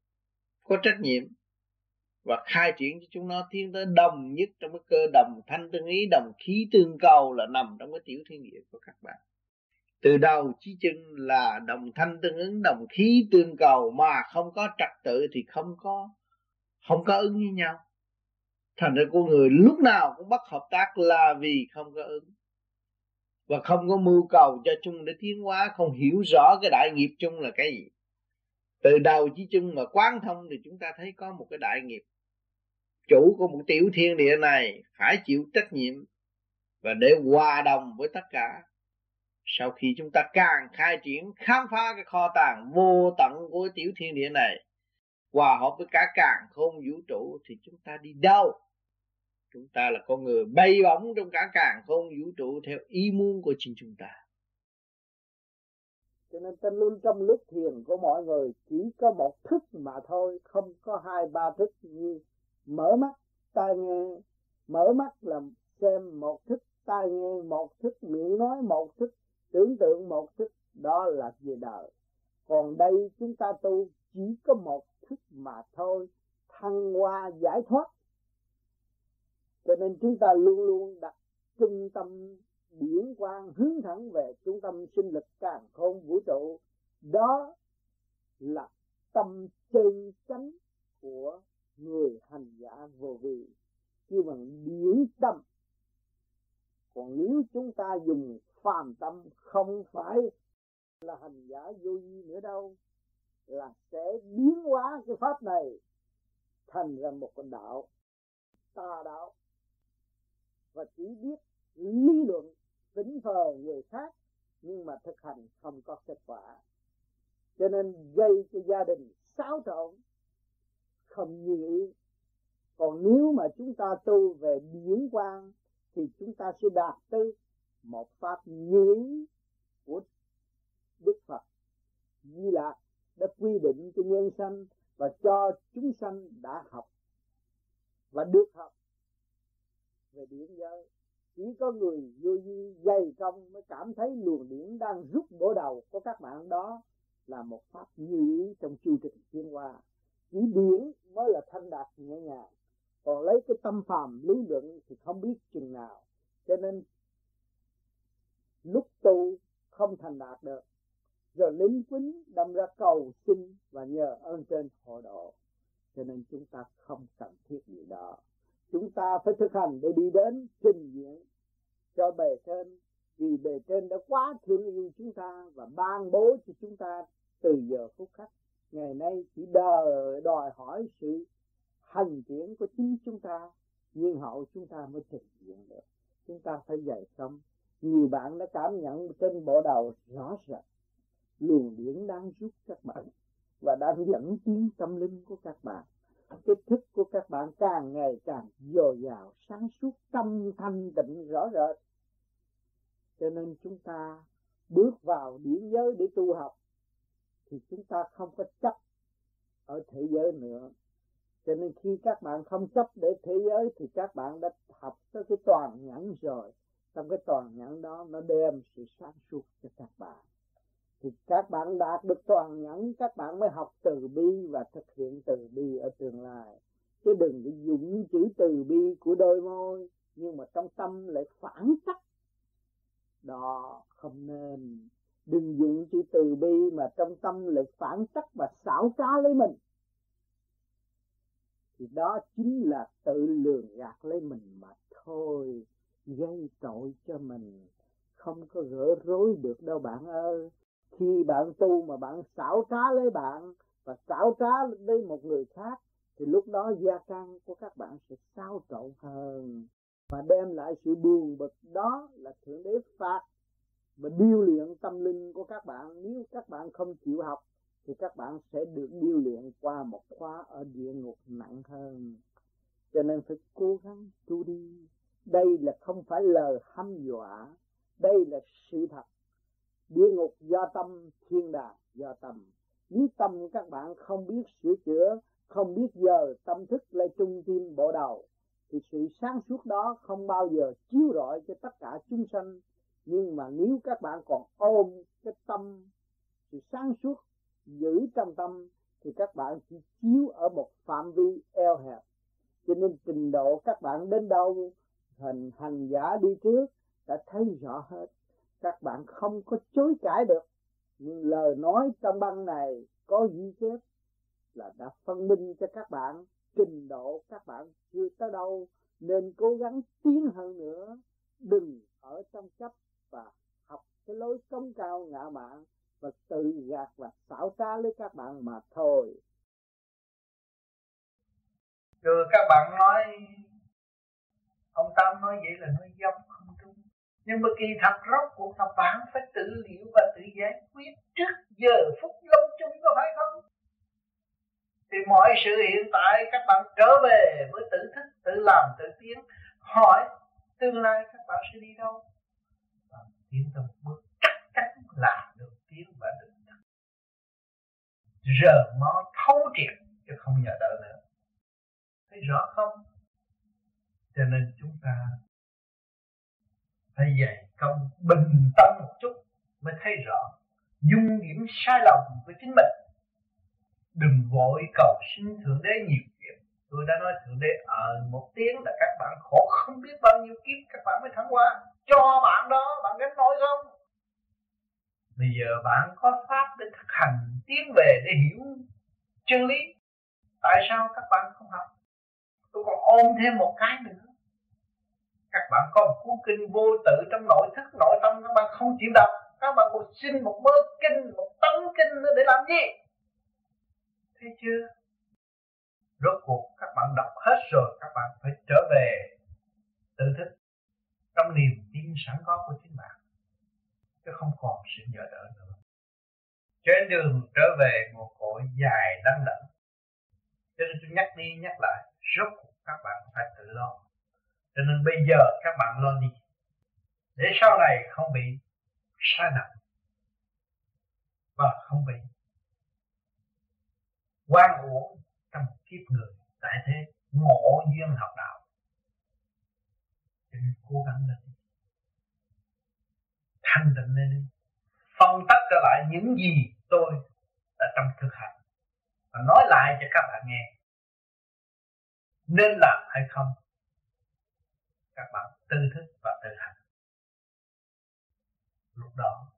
Speaker 3: có trách nhiệm và khai triển cho chúng nó tiến tới đồng nhất trong cái cơ đồng thanh tương ý, đồng khí tương cầu là nằm trong cái tiểu thiên địa của các bạn. Từ đầu chí chân là đồng thanh tương ứng, đồng khí tương cầu mà không có trật tự thì không có không có ứng với nhau. Thành ra con người lúc nào cũng bất hợp tác là vì không có ứng. Và không có mưu cầu cho chung để tiến hóa, không hiểu rõ cái đại nghiệp chung là cái gì từ đầu chí chung mà quán thông thì chúng ta thấy có một cái đại nghiệp. Chủ của một tiểu thiên địa này phải chịu trách nhiệm và để hòa đồng với tất cả. Sau khi chúng ta càng khai triển, khám phá cái kho tàng vô tận của tiểu thiên địa này, hòa hợp với cả càng không vũ trụ thì chúng ta đi đâu? Chúng ta là con người bay bổng trong cả càng không vũ trụ theo ý muốn của chính chúng ta
Speaker 12: cho nên ta luôn trong lúc thiền của mọi người chỉ có một thức mà thôi, không có hai, ba thức như mở mắt, tai nghe. Mở mắt là xem một thức, tai nghe một thức, miệng nói một thức, tưởng tượng một thức, đó là về đời. Còn đây chúng ta tu chỉ có một thức mà thôi, thăng hoa giải thoát. Cho nên chúng ta luôn luôn đặt trung tâm điển quang hướng thẳng về trung tâm sinh lực càng không vũ trụ. Đó là tâm chân chánh của người hành giả vô vi.
Speaker 13: Kêu bằng điển tâm. Còn nếu chúng ta dùng phàm tâm, không phải là hành giả vô vi nữa đâu, là sẽ biến hóa cái pháp này thành ra một con đạo tà đạo. Và chỉ biết lý luận tính phờ người khác, nhưng mà thực hành không có kết quả. Cho nên gây cho gia đình xáo trộn, không như ý. Còn nếu mà chúng ta tu về điển quang, thì chúng ta sẽ đạt tới một pháp như ý của Đức Phật. Di Lạc đã quy định cho nhân sanh và cho chúng sanh đã học và được học về điển giới chỉ có người vô vi dày công mới cảm thấy luồng điển đang rút bổ đầu của các bạn đó là một pháp như ý trong chu trình tiến hóa. Chỉ điển mới là thanh đạt nhẹ nhàng. Còn lấy cái tâm phàm lý luận thì không biết chừng nào. Cho nên, lúc tu không thành đạt được, rồi lính quýnh đâm ra cầu xin và nhờ ơn trên hộ độ. Cho nên chúng ta không cần thiết gì đó chúng ta phải thực hành để đi đến trình diện cho bề trên, vì bề trên đã quá thương yêu chúng ta và ban bố cho chúng ta từ giờ phút khắc. Ngày nay chỉ đòi đòi hỏi sự hành triển của chính chúng ta, nhưng hậu chúng ta mới trình hiện được. Chúng ta phải dày công nhiều bạn đã cảm nhận trên bộ đầu rõ rệt. Luồng điển đang giúp các bạn và đang dẫn tiến tâm linh của các bạn cái thức của các bạn càng ngày càng dồi dào, sáng suốt, tâm thanh tịnh, rõ rệt. Cho nên chúng ta bước vào điển giới để tu học, thì chúng ta không có chấp ở thế giới nữa. Cho nên khi các bạn không chấp để thế giới, thì các bạn đã học tới cái toàn nhẫn rồi. Trong cái toàn nhẫn đó, nó đem sự sáng suốt cho các bạn thì các bạn đạt được toàn nhẫn, các bạn mới học từ bi và thực hiện từ bi ở tương lai. Chứ đừng bị dùng chữ từ bi của đôi môi, nhưng mà trong tâm lại phản cách đó, không nên. Đừng dùng chữ từ bi mà trong tâm lại phản cách và xảo trá lấy mình. Thì đó chính là tự lường gạt lấy mình mà thôi, gây tội cho mình. Không có gỡ rối được đâu bạn ơi khi bạn tu mà bạn xảo trá lấy bạn và xảo trá lấy một người khác, thì lúc đó gia căn của các bạn sẽ xáo trộn hơn và đem lại sự buồn bực. Đó là thượng đế phạt và điêu luyện tâm linh của các bạn. Nếu các bạn không chịu học, thì các bạn sẽ được điêu luyện qua một khóa ở địa ngục nặng hơn. Cho nên phải cố gắng tu đi. Đây là không phải lời hăm dọa. Đây là sự thật địa ngục do tâm, thiên đàng do tâm. Nếu tâm các bạn không biết sửa chữa, không biết giờ tâm thức lại trung tim bộ đầu, thì sự sáng suốt đó không bao giờ chiếu rọi cho tất cả chúng sanh. Nhưng mà nếu các bạn còn ôm cái tâm, sự sáng suốt giữ trong tâm, thì các bạn chỉ chiếu ở một phạm vi eo hẹp. Cho nên trình độ các bạn đến đâu thành hành giả đi trước đã thấy rõ hết các bạn không có chối cãi được. Nhưng lời nói trong băng này có ghi chép là đã phân minh cho các bạn, trình độ các bạn chưa tới đâu. Nên cố gắng tiến hơn nữa. Đừng ở trong chấp và học cái lối sống cao ngạ mạn và tự gạt và xảo trá lấy các bạn mà thôi.
Speaker 5: Rồi các bạn nói, ông Tam nói vậy là nói giống nhưng mà kỳ thật rốt cuộc là bạn phải tự liệu và tự giải quyết trước giờ phút lâm chung có phải không? Thì mọi sự hiện tại các bạn trở về với tự thức, tự làm, tự tiến, hỏi tương lai các bạn sẽ đi đâu? Bạn tiến từng bước chắc chắn là được tiến và được thức giờ nó thấu triệt chứ không nhờ đợi nữa. Thấy rõ không? Cho nên chúng ta phải dạy công bình tâm một chút mới thấy rõ dung điểm sai lầm với chính mình. Đừng vội cầu xin thượng đế nhiều chuyện tôi đã nói thượng đế ở một tiếng là các bạn khổ không biết bao nhiêu kiếp các bạn mới thắng qua. Cho bạn đó, bạn gánh nổi không? Bây giờ bạn có pháp để thực hành tiến về để hiểu chân lý. Tại sao các bạn không học? Tôi còn ôm thêm một cái nữa các bạn có một cuốn kinh vô tự trong nội thức, nội tâm, các bạn không chịu đọc. Các bạn một xin một mớ kinh, một tấn kinh nữa để làm gì? Thấy chưa? Rốt cuộc các bạn đọc hết rồi, các bạn phải trở về tự thức trong niềm tin sẵn có của chính bạn. Chứ không còn sự nhờ đỡ nữa. Trên đường trở về, một cội dài đắng đẳng cho nên tôi nhắc đi nhắc lại, rốt cuộc các bạn phải tự lo cho nên bây giờ các bạn lo đi. Để sau này không bị sai nặng và không bị quan uổng trong kiếp người. Tại thế, ngộ duyên học đạo. Nên cố gắng lên thanh tịnh lên đi. Phân tách trở lại những gì tôi đã trong thực hành. Và nói lại cho các bạn nghe. Nên làm hay không? Các bạn tư thức và tự hành. Lúc đó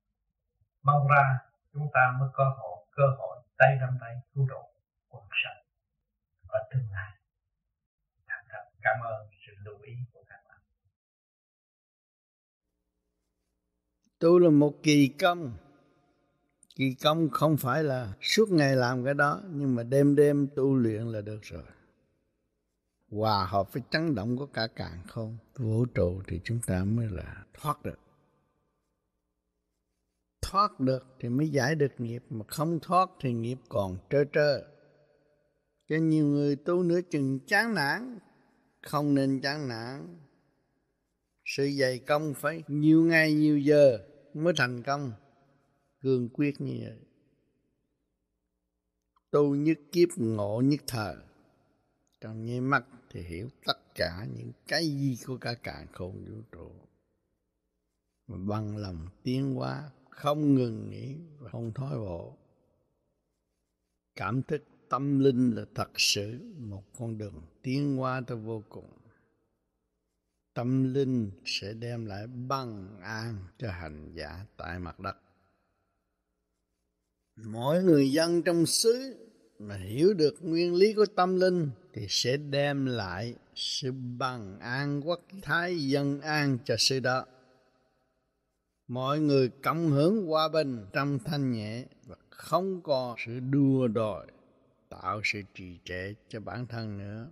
Speaker 5: mong ra chúng ta mới có hội cơ hội tay nắm tay cứu độ quần sanh ở tương lai. Thành thật, cảm ơn sự lưu ý của các bạn.
Speaker 3: Tu là một kỳ công. Kỳ công không phải là suốt ngày làm cái đó, nhưng mà đêm đêm tu luyện là được rồi hòa hợp với chấn động của cả càng không, vũ trụ thì chúng ta mới là thoát được. Thoát được thì mới giải được nghiệp, mà không thoát thì nghiệp còn trơ trơ. Cho nhiều người tu nửa chừng chán nản, không nên chán nản. Sự dày công phải nhiều ngày nhiều giờ mới thành công, cương quyết như vậy. Tu nhất kiếp, ngộ nhất thời trong nháy mắt thì hiểu tất cả những cái gì của cả cạn khôn vũ trụ. Mà bằng lòng tiến hóa, không ngừng nghỉ và không thói bộ. Cảm thức tâm linh là thật sự một con đường tiến hóa tới vô cùng. Tâm linh sẽ đem lại bằng an cho hành giả tại mặt đất. Mỗi người dân trong xứ mà hiểu được nguyên lý của tâm linh thì sẽ đem lại sự bằng an quốc thái dân an cho sự đó. Mọi người cộng hưởng hòa bình trong thanh nhẹ và không có sự đua đòi, tạo sự trì trệ cho bản thân nữa.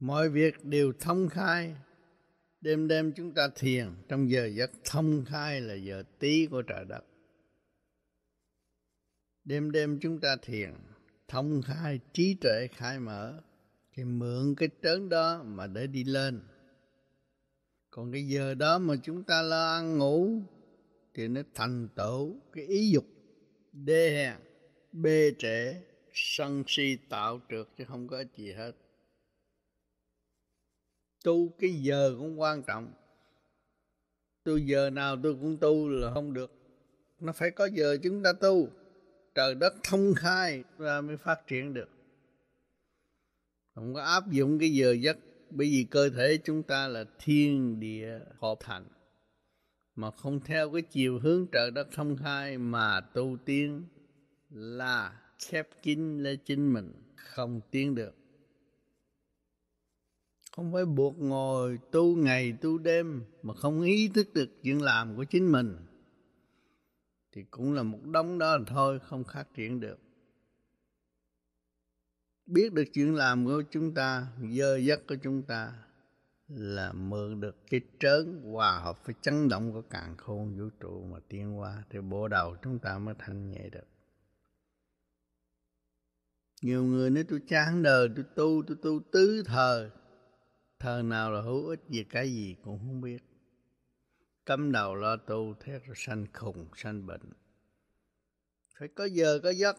Speaker 3: Mọi việc đều thông khai, đêm đêm chúng ta thiền trong giờ giấc thông khai là giờ tí của trời đất đêm đêm chúng ta thiền, thông khai, trí tuệ khai mở, thì mượn cái trớn đó mà để đi lên. Còn cái giờ đó mà chúng ta lo ăn ngủ, thì nó thành tựu cái ý dục, đê hèn bê trễ, sân si tạo trượt chứ không có gì hết. Tu cái giờ cũng quan trọng. Tu giờ nào tôi cũng tu là không được. Nó phải có giờ chúng ta tu trời đất thông khai ra mới phát triển được. Không có áp dụng cái giờ giấc, bởi vì cơ thể chúng ta là thiên địa hợp thành, mà không theo cái chiều hướng trời đất thông khai mà tu tiên là khép kín lên chính mình, không tiến được. Không phải buộc ngồi tu ngày tu đêm mà không ý thức được chuyện làm của chính mình thì cũng là một đống đó thôi, không phát triển được. Biết được chuyện làm của chúng ta, dơ dắt của chúng ta là mượn được cái trớn hòa hợp với chấn động của càng khôn vũ trụ mà tiến qua thì bộ đầu chúng ta mới thanh nhẹ được. Nhiều người nói tôi chán đời, tôi tu tôi tu tứ thời thời nào là hữu ích về cái gì cũng không biết cắm đầu lo tu thế rồi sanh khùng sanh bệnh. Phải có giờ có giấc.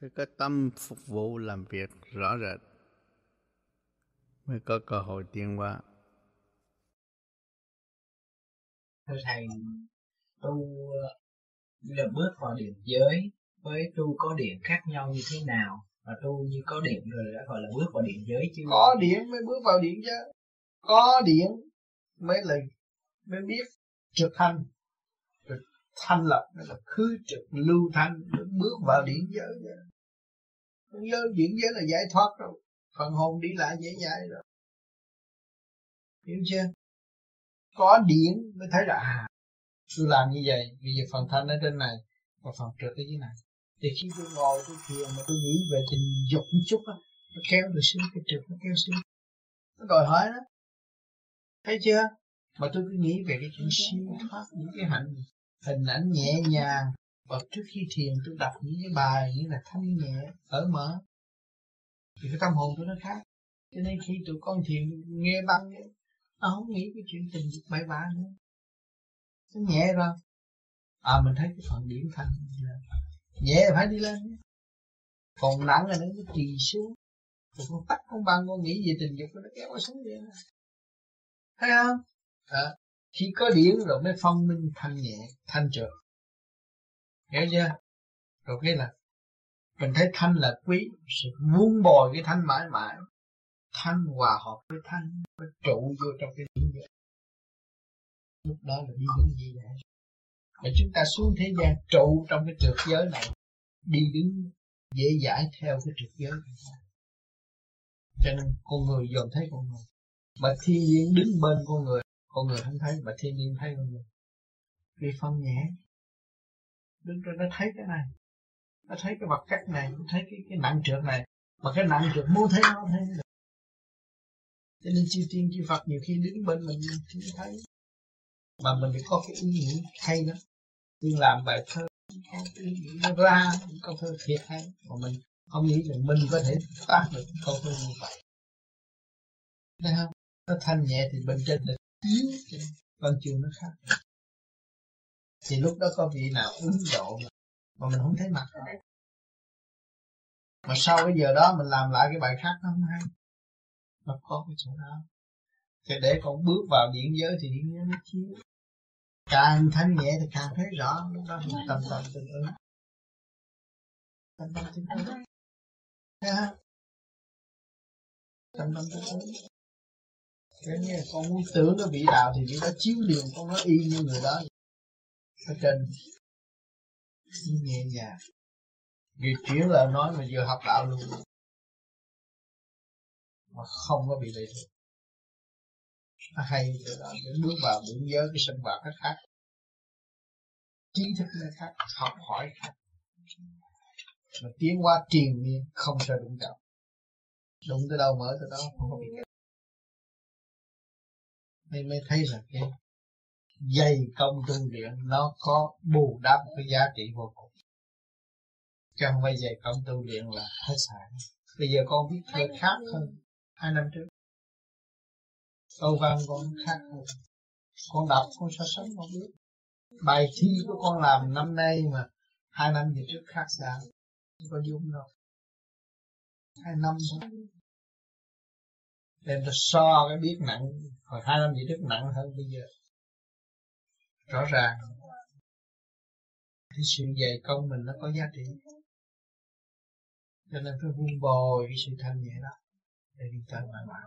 Speaker 3: Phải có tâm phục vụ làm việc rõ rệt. Mới có cơ hội tiến hóa.
Speaker 14: Thưa thầy tu là bước vào điểm giới với tu có điểm khác nhau như thế nào? Và tu như có điểm rồi đã gọi là bước vào điểm giới chứ.
Speaker 3: Có điểm mới bước vào điểm giới. Có điểm mới là mới biết trực thanh. Rồi thanh lập, nó là khứ trực, lưu thanh bước vào điển giới giới, điển giới là giải thoát rồi. Phần hồn đi lại dễ dãi rồi.
Speaker 5: Hiểu chưa? Có điển mới thấy là à tôi làm như vậy. Bây giờ phần thanh ở trên này, và phần trượt ở dưới này. Thì khi tôi ngồi tôi thiền mà tôi nghĩ về tình dục một chút á, nó kéo được xuống cái trượt nó kéo xuống nó đòi hỏi đó thấy chưa? Mà tôi cứ nghĩ về cái chuyện siêu thoát những cái hạnh hình ảnh nhẹ nhàng. Và trước khi thiền tôi đọc những cái bài như là thanh nhẹ ở mở. Thì cái tâm hồn tôi nó khác. Cho nên khi tụi con thiền nghe băng nó không nghĩ cái chuyện tình dục bậy bạ nữa. Nó nhẹ rồi. À mình thấy cái phần điểm thanh nhẹ phải đi lên. Còn nặng là nó cứ trì xuống. Rồi con tắt con băng con nghĩ về tình dục nó kéo nó xuống vậy thấy không à, khi có điển rồi mới phong minh thanh nhẹ thanh trượt hiểu chưa? Rồi cái là mình thấy thanh là quý sự muốn bồi cái thanh mãi mãi. Thanh hòa hợp với thanh với trụ vô trong cái điển vậy. Lúc đó là đi đứng gì vậy. Mà chúng ta xuống thế gian trụ trong cái trượt giới này đi đứng dễ dãi theo cái trượt giới này. Cho nên con người dồn thấy con người. Mà thiên nhiên đứng bên con người con người không thấy, mà thiên nhiên thấy con người. Vì phân nhẹ đứng trên nó thấy cái này. Nó thấy cái vật cách này, nó thấy cái cái nặng trượt này. Mà cái nặng trượt muốn thấy nó thấy được. Cho nên chư tiên, chư Phật nhiều khi đứng bên mình không thấy. Mà mình phải có cái ý nghĩ hay đó. Nhưng làm bài thơ, có cái ý nghĩ nó ra, câu thơ thiệt hay. Mà mình không nghĩ rằng mình có thể phát được câu thơ như vậy. Thấy không? Nó thanh nhẹ thì bên trên là văn chương nó khác. Thì lúc đó có vị nào ứng độ mà, mà mình không thấy mặt. Đó. mà sau cái giờ đó mình làm lại cái bài khác nó không hay. Nó có cái chỗ đó. Thì để con bước vào điện giới thì điện giới nó chiếu. Càng thanh nhẹ thì càng thấy rõ. Lúc đó mình tâm tâm tương ứng. Tâm tâm tương ứng. Tâm tâm tương ứng cái như con muốn tưởng nó vị đạo thì vị đó chiếu liền con nó y như người đó. Ở trên nhẹ nhàng. Vì chuyển là nói mà vừa học đạo luôn. Mà không có bị lệ thuộc. Nó hay từ đó để bước vào biển giới, cái sinh hoạt nó khác. Kiến thức nó khác, học hỏi khác. Mà tiến qua triền miên, không sợ đụng chạm. Đụng tới đâu mở tới đó, không có bị nên mới thấy rằng cái dày công tu luyện nó có bù đắp cái giá trị vô cùng. Chứ không phải dày công tu luyện là hết sạch. Bây giờ con biết thơ khác hơn hai năm trước. Câu văn con khác hơn. Con đọc con so sánh con biết. Bài thi của con làm năm nay mà hai năm về trước khác xa. Không có dung đâu. Hai năm thôi nên ta so cái biết nặng, hồi hai năm gì trước nặng hơn bây giờ. Rõ ràng. Cái sự dày công mình nó có giá trị. Cho nên phải vun bồi cái sự thanh nhẹ đó, để đi tới mãi mãi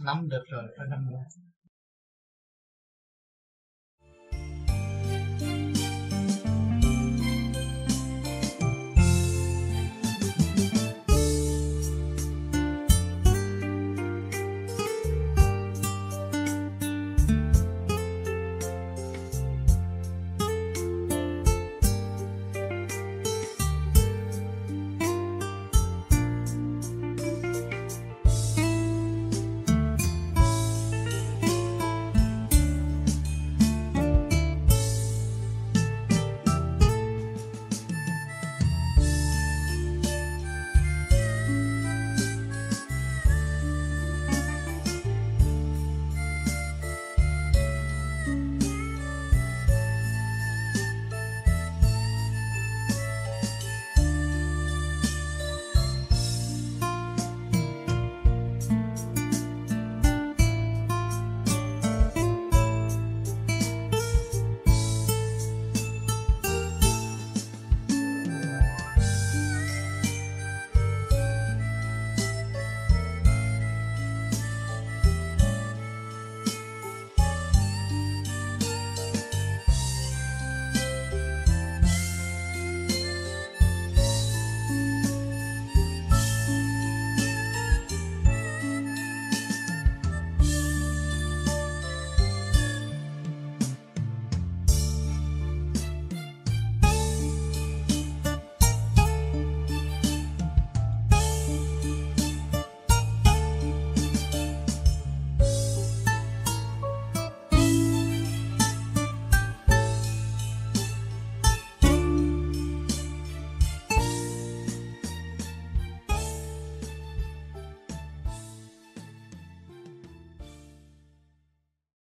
Speaker 5: nắm được rồi, phải nắm được.